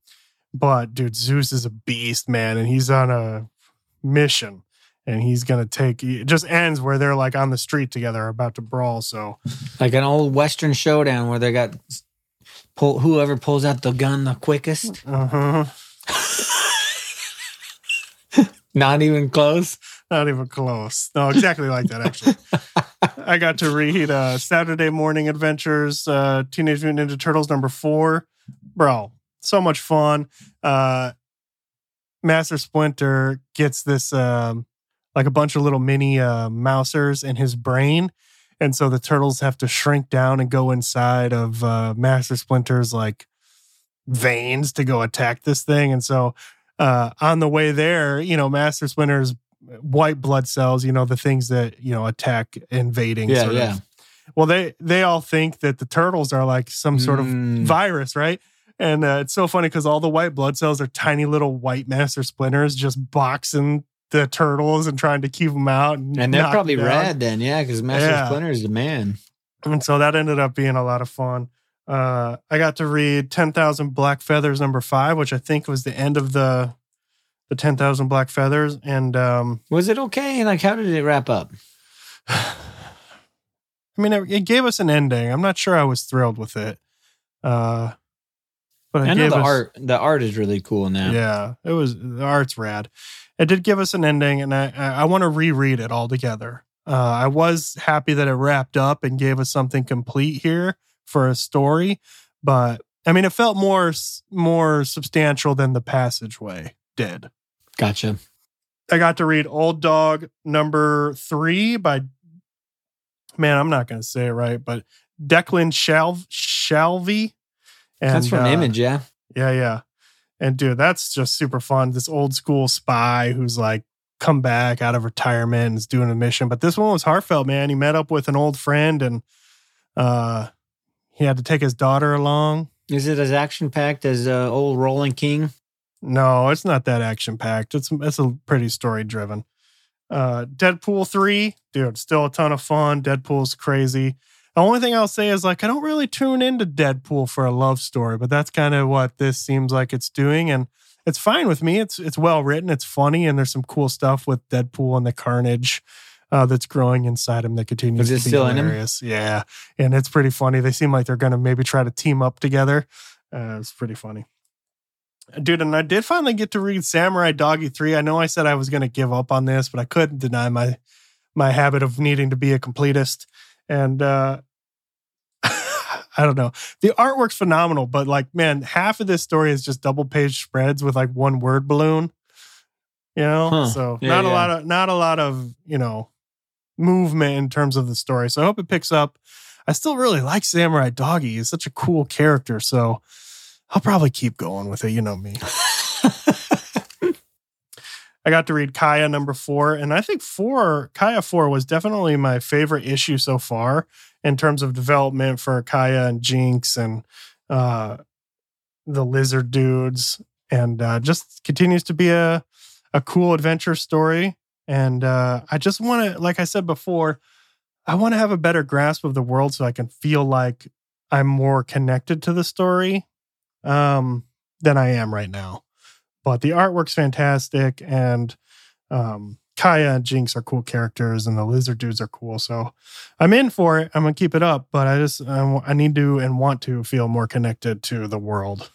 But dude, Zeus is a beast, man, and he's on a mission and he's gonna take it just ends where they're like on the street together about to brawl so Like an old Western showdown where they got pull whoever pulls out the gun the quickest. uh-huh. [LAUGHS] Not even close. not even close no exactly like that actually [LAUGHS] i got to read uh saturday morning adventures uh teenage mutant ninja turtles number four bro so much fun uh master splinter gets this um like a bunch of little mini uh mousers in his brain and so the turtles have to shrink down and go inside of uh master splinter's like veins to go attack this thing and so uh on the way there you know master splinter's white blood cells you know the things that you know attack invading Yeah, sort yeah. of Well, they they all think that the turtles are like some sort of Mm. virus, right? And uh, it's so funny because all the white blood cells are tiny little white master splinters just boxing the turtles and trying to keep them out. And, And they're probably rad then, yeah, because Master Yeah. Splinter is the man. And so that ended up being a lot of fun. Uh, I got to read 10,000 Black Feathers number five, which I think was the end of the the 10,000 Black Feathers. And um, Was it okay? Like, how did it wrap up? [SIGHS] I mean, it, it gave us an ending. I'm not sure I was thrilled with it. Uh, but I know the us, art. The art is really cool now. Yeah, it was the art's rad. It did give us an ending, and I I, I want to reread it all together. Uh, I was happy that it wrapped up and gave us something complete here for a story, but I mean, it felt more more substantial than the passageway did. Gotcha. I got to read Old Dog number three by man, I'm not going to say it right, but Declan Shalv Shalvey. And, That's from uh, Image, yeah. yeah, yeah. And dude, that's just super fun. This old school spy who's like come back out of retirement and is doing a mission. But this one was heartfelt, man. He met up with an old friend and uh he had to take his daughter along. Is it as action packed as uh, old Rolling King? No, it's not that action packed. It's it's a pretty story driven. Uh Deadpool 3, dude, still a ton of fun. Deadpool's crazy. The only thing I'll say is like I don't really tune into Deadpool for a love story, but that's kind of what this seems like it's doing and it's fine with me. It's it's well written, it's funny and there's some cool stuff with Deadpool and the carnage uh, that's growing inside him that continues Is it to be still in him? hilarious. Yeah, and it's pretty funny. They seem like they're going to maybe try to team up together. Uh, it's pretty funny. Dude, and I did finally get to read Samurai Doggy 3. I know I said I was going to give up on this, but I couldn't deny my my habit of needing to be a completist. And uh I don't know. The artwork's phenomenal, but like, man, half of this story is just double page spreads with like one word balloon. You know? Huh. So Yeah, not a lot of not a lot of, you know, movement in terms of the story. So I hope it picks up. I still really like Samurai Doggy. He's such a cool character. So I'll probably keep going with it. You know me. [LAUGHS] I got to read Kaya number four, and I think four, Kaya four was definitely my favorite issue so far in terms of development for Kaya and Jinx and uh, the lizard dudes, and uh, just continues to be a a cool adventure story. And uh, I just want to, like I said before, I want to have a better grasp of the world so I can feel like I'm more connected to the story um, than I am right now. But the artwork's fantastic, and um, Kaya and Jinx are cool characters, and the lizard dudes are cool. So I'm in for it. I'm gonna keep it up, but I just I, I need to and want to feel more connected to the world.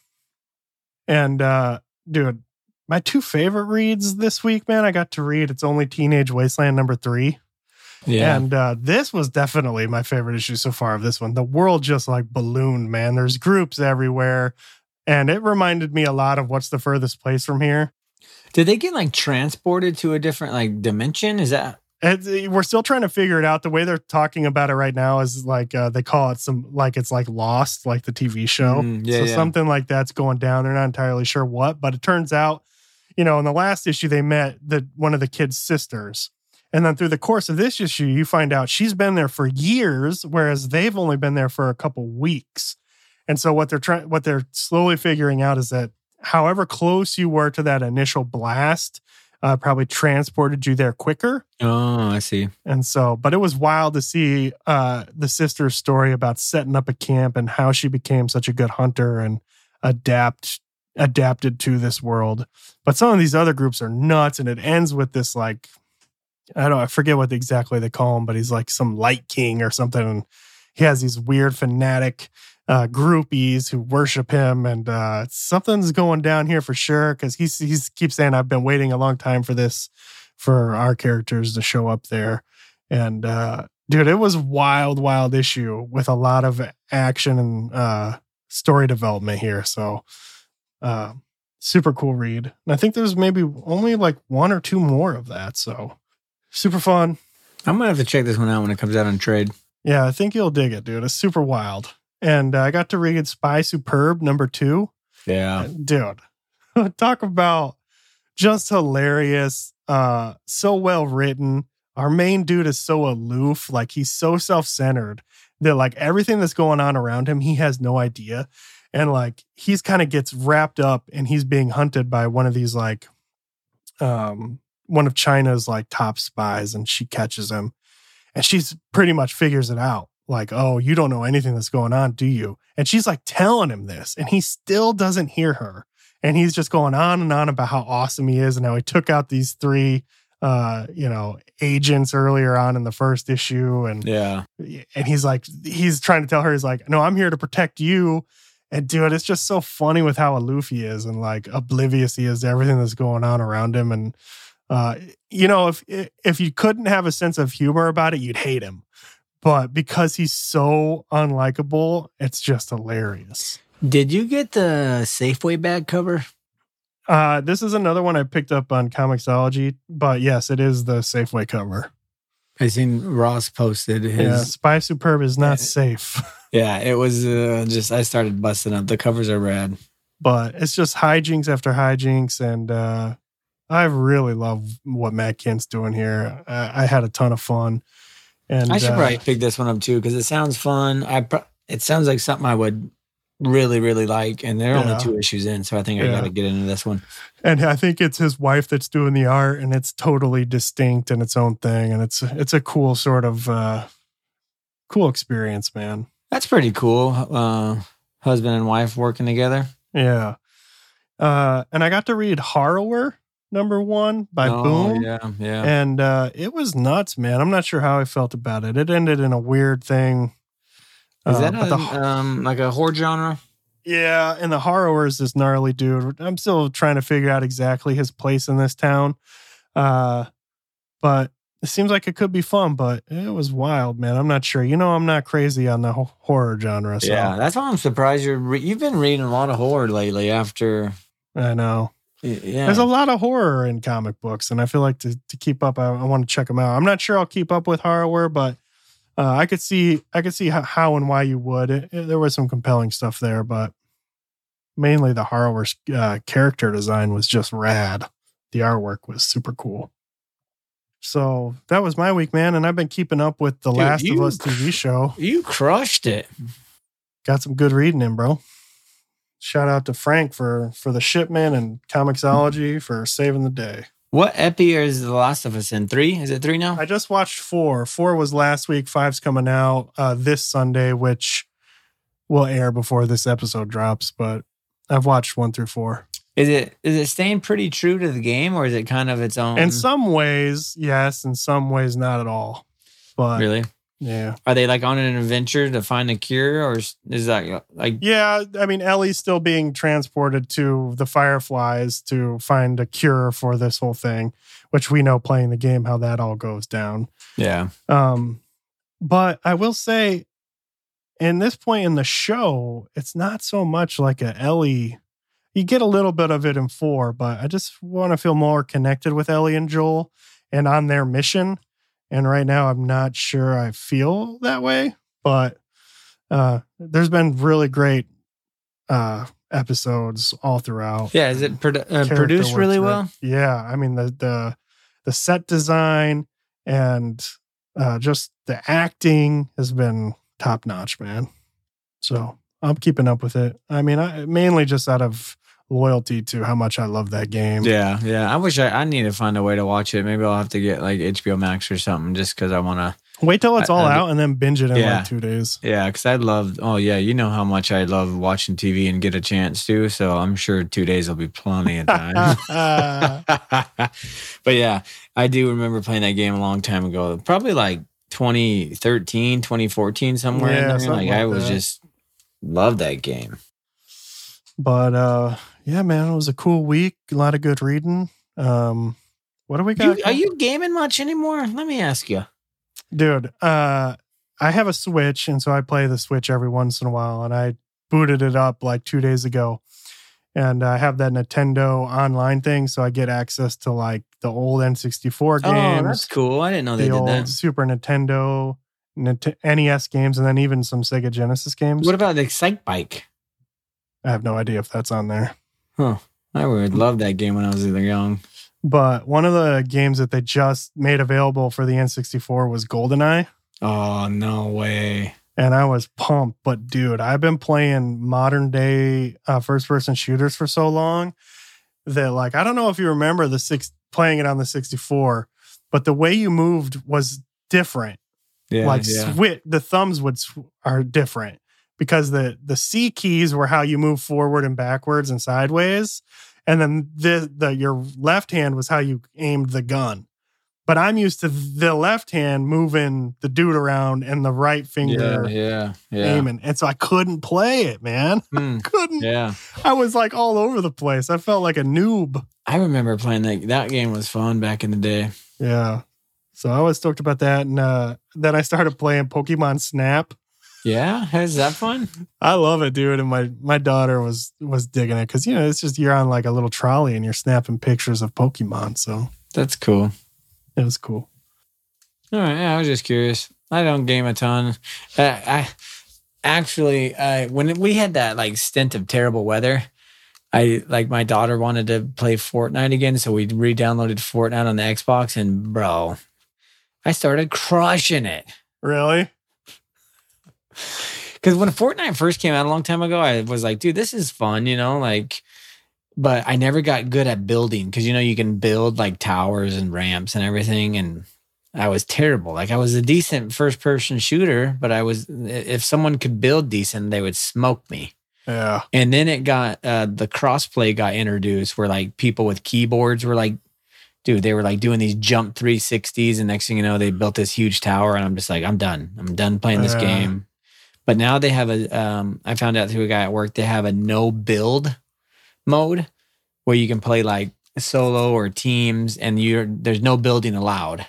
And uh, dude, my two favorite reads this week, man, I got to read. It's only Teenage Wasteland number three. Yeah. And uh, this was definitely my favorite issue so far of this one. The world just like ballooned, man. There's groups everywhere. And it reminded me a lot of what's the furthest place from here. Did they get like transported to a different like dimension? Is that And we're still trying to figure it out. The way they're talking about it right now is like uh, they call it some like it's like Lost, like the TV show. Mm, yeah, so yeah. something like that's going down. They're not entirely sure what, but it turns out, you know, in the last issue they met the one of the kids' sisters. And then through the course of this issue, you find out she's been there for years, whereas they've only been there for a couple weeks. And so what they're trying, what they're slowly figuring out is that however close you were to that initial blast, uh, probably transported you there quicker. Oh, I see. And so, but it was wild to see uh, the sister's story about setting up a camp and how she became such a good hunter and adapt adapted to this world. But some of these other groups are nuts, and it ends with this like I don't I forget what exactly they call him, but he's like some light king or something. And he has these weird fanatic uh, groupies who worship him, and uh, something's going down here for sure because he's he's keeps saying I've been waiting a long time for this for our characters to show up there. And uh, dude, it was wild, wild issue with a lot of action and uh, story development here. So uh, super cool read. And I think there's maybe only like one or two more of that. So super fun. I'm gonna have to check this one out when it comes out on trade. Yeah, I think you'll dig it, dude. It's super wild. And uh, I got to read Spy Superb number two. Yeah. dude [LAUGHS] talk about just hilarious uh so well written our main dude is so aloof like he's so self-centered that like everything that's going on around him, he has no idea. And like he's kind of gets wrapped up and he's being hunted by one of these like um one of China's like top spies and she catches him and she's pretty much figures it out like oh you don't know anything that's going on do you? And she's like telling him this and he still doesn't hear her. And he's just going on and on about how awesome he is and how he took out these three uh you know agents earlier on in the first issue and Yeah. and he's like he's trying to tell her he's like no i'm here to protect you. And dude it's just so funny with how aloof he is and like oblivious he is to everything that's going on around him. And uh you know if if you couldn't have a sense of humor about it you'd hate him but because he's so unlikable it's just hilarious Did you get the Safeway bag cover? uh this is another one i picked up on Comixology but yes it is the safeway cover I seen Ross posted his. yeah spy superb is not safe [LAUGHS] Yeah, it was uh, just I started busting up. The covers are rad. but it's just hijinks after hijinks and uh i really love what Matt Kindt's doing here i, I had a ton of fun and I should uh, probably pick this one up too because it sounds fun. I pro- it sounds like something I would really really like, and they're Yeah. only two issues in, so I think I Yeah. got to get into this one. and i think it's his wife that's doing the art and it's totally distinct and its own thing and it's it's a cool sort of uh cool experience man That's pretty cool. Uh, husband and wife working together. yeah uh and i got to read Harrower number one by oh, boom Yeah, yeah. and uh it was nuts man i'm not sure how i felt about it it ended in a weird thing Is Uh, that a, the- um like a horror genre? Yeah, and the Harrower is this gnarly dude. I'm still trying to figure out exactly his place in this town. Uh but it seems like it could be fun, but it was wild, man. I'm not sure. You know, I'm not crazy on the horror genre, so Yeah, that's why I'm surprised you're re- you've been reading a lot of horror lately. After I know. Yeah, There's a lot of horror in comic books, and I feel like to, to keep up, I, I want to check them out. I'm not sure I'll keep up with horror, but uh, I could see I could see how, how and why you would. It- it- there was some compelling stuff there, but mainly the horror uh, character design was just rad. The artwork was super cool. So that was my week, man, and I've been keeping up with the Dude, Last of Us TV show. you crushed it. Got some good reading in, bro. Shout out to Frank for for the shipment and Comixology for saving the day. What epi is The Last of Us in? Three? Is it three now? I just watched four. Four was last week. Five's coming out uh, this Sunday, which will air before this episode drops. But I've watched one through four. Is it is it staying pretty true to the game, or is it kind of its own? In some ways, yes. In some ways, not at all. But really, yeah, are they like on an adventure to find a cure, or is that like yeah. I mean, Ellie's still being transported to the Fireflies to find a cure for this whole thing, which we know playing the game how that all goes down. yeah? Um, but I will say, in this point in the show, it's not so much like a Ellie. You get a little bit of it in four, but I just want to feel more connected with Ellie and Joel and on their mission. And right now, I'm not sure I feel that way, but uh, there's been really great uh, episodes all throughout Yeah, is it produ- uh, produced really well? Yeah, I mean the the the set design and uh, just the acting has been top notch, man. So I'm keeping up with it. I mean, I, mainly just out of loyalty to how much I love that game. Yeah, yeah. I wish I, I need to find a way to watch it. Maybe I'll have to get like HBO Max or something, just because I want to. Wait till it's all I- out and then binge it in Yeah. like two days. Yeah, because I love. Oh yeah, you know how much I love watching TV and get a chance to. So I'm sure two days will be plenty of time. [LAUGHS] [LAUGHS] but yeah, I do remember playing that game a long time ago. Probably like 2013, 2014, somewhere Yeah, in there. Like, like I was that. just love that game. But uh yeah, man, it was a cool week. A lot of good reading. Um what do we got? You, are you gaming much anymore? Let me ask you. dude uh i have a switch and so i play the switch every once in a while and i booted it up like two days ago and i have that nintendo online thing so i get access to like the old n64 games. Oh, that's cool. I didn't know they the did old that. super nintendo nes games and then even some sega genesis games What about the Excite Bike? i have no idea if that's on there I would love that game when I was either young. but one of the games that they just made available for the n64 was goldeneye Oh no way! and I was pumped. But dude, I've been playing modern day uh, first person shooters for so long that like I don't know if you remember the six playing it on the 64, but the way you moved was different. Yeah, like yeah. the thumbs would sw- are different because the the C keys were how you move forward and backwards and sideways, and then the the your left hand was how you aimed the gun. But I'm used to the left hand moving the dude around and the right finger yeah, yeah. aiming, and so I couldn't play it, man. [LAUGHS] Hmm, Couldn't. yeah. I was like all over the place. I felt like a noob. I remember playing that. That game was fun back in the day. Yeah. So I was stoked about that, and uh, then I started playing Pokemon Snap. Yeah, is that fun? I love it, dude. And my my daughter was was digging it because you know it's just you're on like a little trolley and you're snapping pictures of Pokemon, so That's cool. it was cool. All right, yeah, I was just curious. I don't game a ton. Uh, I actually, uh, when we had that like stint of terrible weather, I like my daughter wanted to play Fortnite again, so we re-downloaded Fortnite on the Xbox, and bro, I started crushing it. Really? Because when Fortnite first came out a long time ago, I was like, dude, this is fun, you know, like. But I never got good at building because you know you can build like towers and ramps and everything, and I was terrible. Like I was a decent first person shooter, but I was if someone could build decent, they would smoke me. Yeah. And then it got uh, the crossplay got introduced, where like people with keyboards were like, dude, they were like doing these jump 360s, and next thing you know, they built this huge tower, and I'm just like, I'm done. I'm done playing this Yeah. game. But now they have a. Um, I found out through a guy at work they have a no build mode where you can play like solo or teams, and you're there's no building allowed.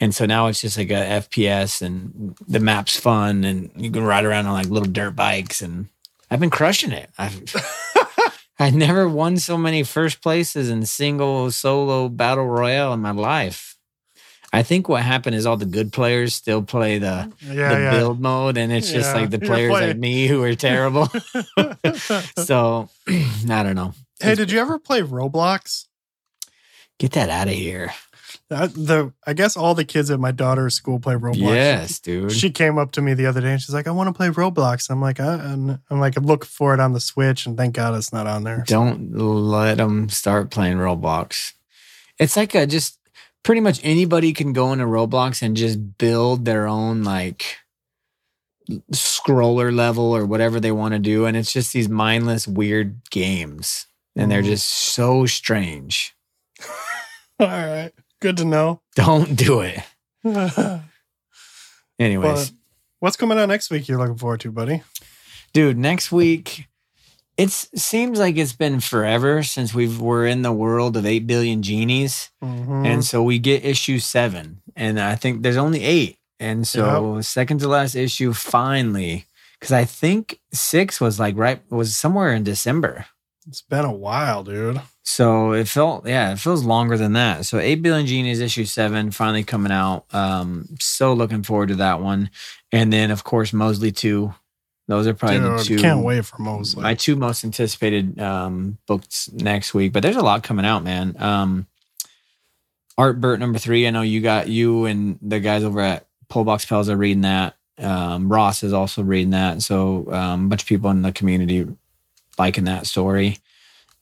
And so now it's just like a FPS, and the map's fun, and you can ride around on like little dirt bikes, and I've been crushing it. I've [LAUGHS] I never won so many first places in single solo battle royale in my life. I think what happened is all the good players still play the, Yeah. the yeah. build mode, and it's just like the [LAUGHS] you're players like me who are [LAUGHS] terrible. [LAUGHS] so [CLEARS THROAT] I don't know. hey, did you ever play Roblox? Get that out of here. That, the I guess all the kids at my daughter's school play Roblox. Yes, dude. She came up to me the other day and she's like, "I want to play Roblox." I'm like, uh, and I'm like, I'm for it on the Switch, and thank God it's not on there. Don't let them start playing Roblox. It's like a just pretty much anybody can go into Roblox and just build their own like scroller level or whatever they want to do. And it's just these mindless, weird games. And they're Mhm. just so strange. [LAUGHS] all right, good to know. Don't do it. [LAUGHS] Anyways, But what's coming out next week? You're looking forward to, buddy? dude, next week. It seems like it's been forever since we were in the world of eight billion genies. Mhm. And so we get issue seven, and I think there's only eight. And so second to last issue finally, because I think six was like right was somewhere in December. it's been a while, dude. So it felt yeah, it feels longer than that. So eight billion genies issue seven finally coming out. Um, so looking forward to that one, and then of course Mosley two. Those are probably the two. can't wait for Mosley. my two most anticipated um, books next week. But there's a lot coming out, man. Um, Art Brut number three. I know you got you and the guys over at Pullbox Pals are reading that. Um, Ross is also reading that. So um, a bunch of people in the community liking that story.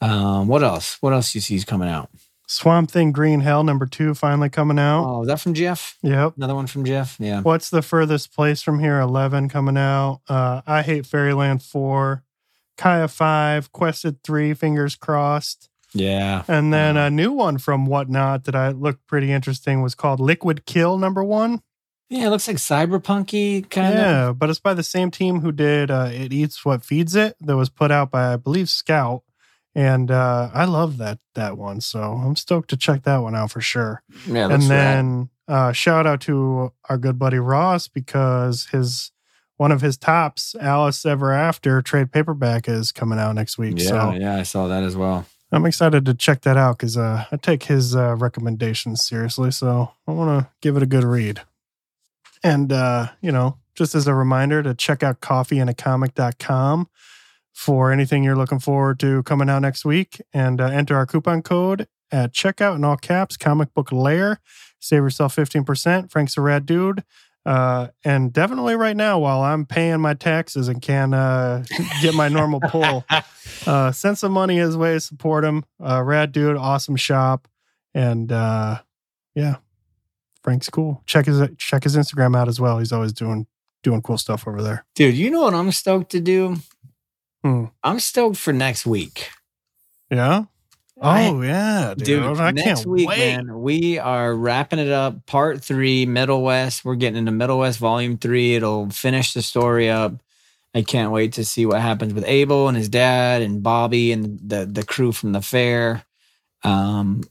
Um, what else? What else you see is coming out? Swamp Thing Green Hell number two finally coming out. Oh, is that from Jeff? Yep. Another one from Jeff? Yeah. What's the furthest place from here? 11 coming out. Uh, I Hate Fairyland 4. Kaya 5. Quested 3. Fingers crossed. Yeah. And then a new one from Whatnot that I looked pretty interesting was called Liquid Kill number one. Yeah, it looks like cyberpunky kind of. yeah, but it's by the same team who did uh, It Eats What Feeds It that was put out by, I believe, Scout. And uh, I love that that one. So I'm stoked to check that one out for sure. Yeah, and then uh, shout out to our good buddy Ross because his one of his tops, Alice Ever After trade paperback, is coming out next week. yeah, So yeah, I saw that as well. I'm excited to check that out because uh, I take his uh, recommendations seriously. So I want to give it a good read. And, uh, you know, just as a reminder to check out coffeeandacomic.com for anything you're looking forward to coming out next week and uh, enter our coupon code at checkout in all caps, comic book lair. Save yourself 15%. Frank's a rad dude. Uh, and definitely right now, while I'm paying my taxes and can uh, get my normal [LAUGHS] pull, uh, send some money his way, to support him. Uh, rad dude, awesome shop, and uh, yeah, Frank's cool. Check his check his Instagram out as well. He's always doing doing cool stuff over there. Dude, you know what I'm stoked to do? Hmm. I'm stoked for next week. Yeah. I- Oh yeah, dude. Dude, I next can't week, wait. man, we are wrapping it up. Part three, Middlewest. We're getting into Middlewest Volume Three. It'll finish the story up. I can't wait to see what happens with Abel and his dad and Bobby and the the crew from the fair. Um,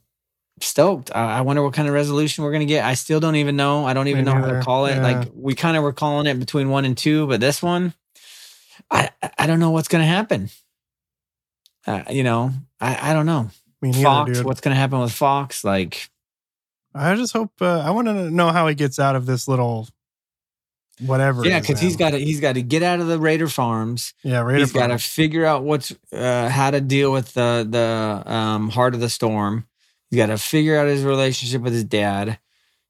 stoked. I, I wonder what kind of resolution we're gonna get. I still don't even know. I don't Me even know how to call it. Yeah. Like we kind of were calling it between one and two, but this one, I I don't know what's gonna happen. Uh, you know, I I don't know. Me neither, Fox, dude. what's gonna happen with Fox? Like. I just hope. Uh, I want to know how he gets out of this little whatever. Yeah, because he's got to he's got to get out of the Raider farms. Yeah, right. he's got to figure out what's uh, how to deal with the the um, heart of the storm. He's got to figure out his relationship with his dad.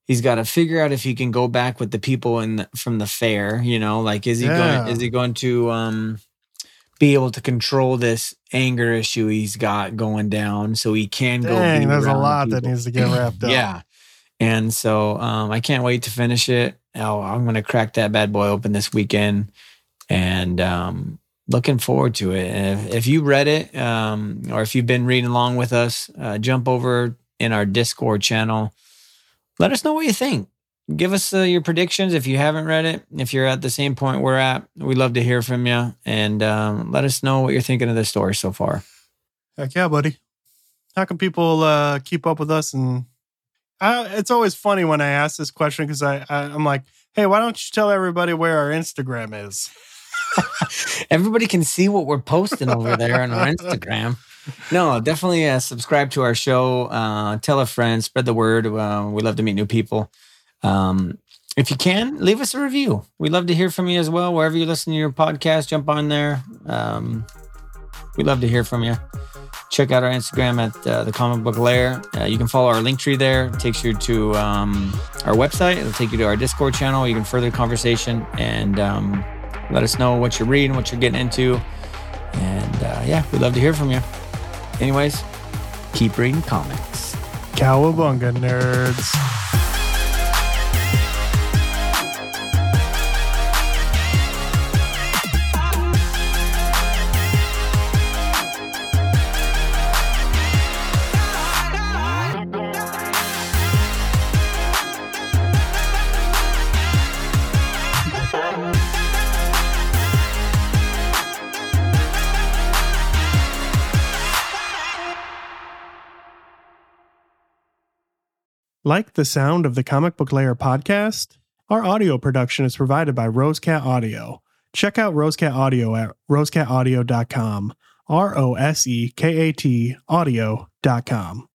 He's got to figure out if he can go back with the people in the, from the fair. You know, like is he Yeah. going is he going to um, be able to control this anger issue he's got going down so he can go. Dang, be there's a lot that needs to get wrapped up. Yeah. And so um, I can't wait to finish it. Oh, I'm going to crack that bad boy open this weekend and um, looking forward to it. And if, if you read it um, or if you've been reading along with us, uh, jump over in our Discord channel. Let us know what you think. Give us uh, your predictions if you haven't read it. If you're at the same point we're at, we'd love to hear from you and um, let us know what you're thinking of the story so far. Heck yeah, buddy. How can people uh, keep up with us? And I, it's always funny when I ask this question because I, I I'm like, hey, why don't you tell everybody where our Instagram is? [LAUGHS] Everybody can see what we're posting over there on our [LAUGHS] Instagram. No, definitely uh, subscribe to our show. Uh, tell a friend, spread the word. Uh, we love to meet new people. Um, if you can, leave us a review. We'd love to hear from you as well. Wherever you listen to your podcast, jump on there. Um, we love to hear from you. Check out our Instagram at uh, the Comic Book Lair. Uh, you can follow our link tree there. It takes you to um, our website. It'll take you to our Discord channel. You can further conversation and um, let us know what you're reading, what you're getting into. And uh, yeah, we'd love to hear from you. Anyways, keep reading comics. Cowabunga nerds. Like the sound of the Comic Book Lair podcast? Our audio production is provided by Rosekat Audio. Check out Rosekat Audio at rosekataudio.com. R O S E K A T audio.com.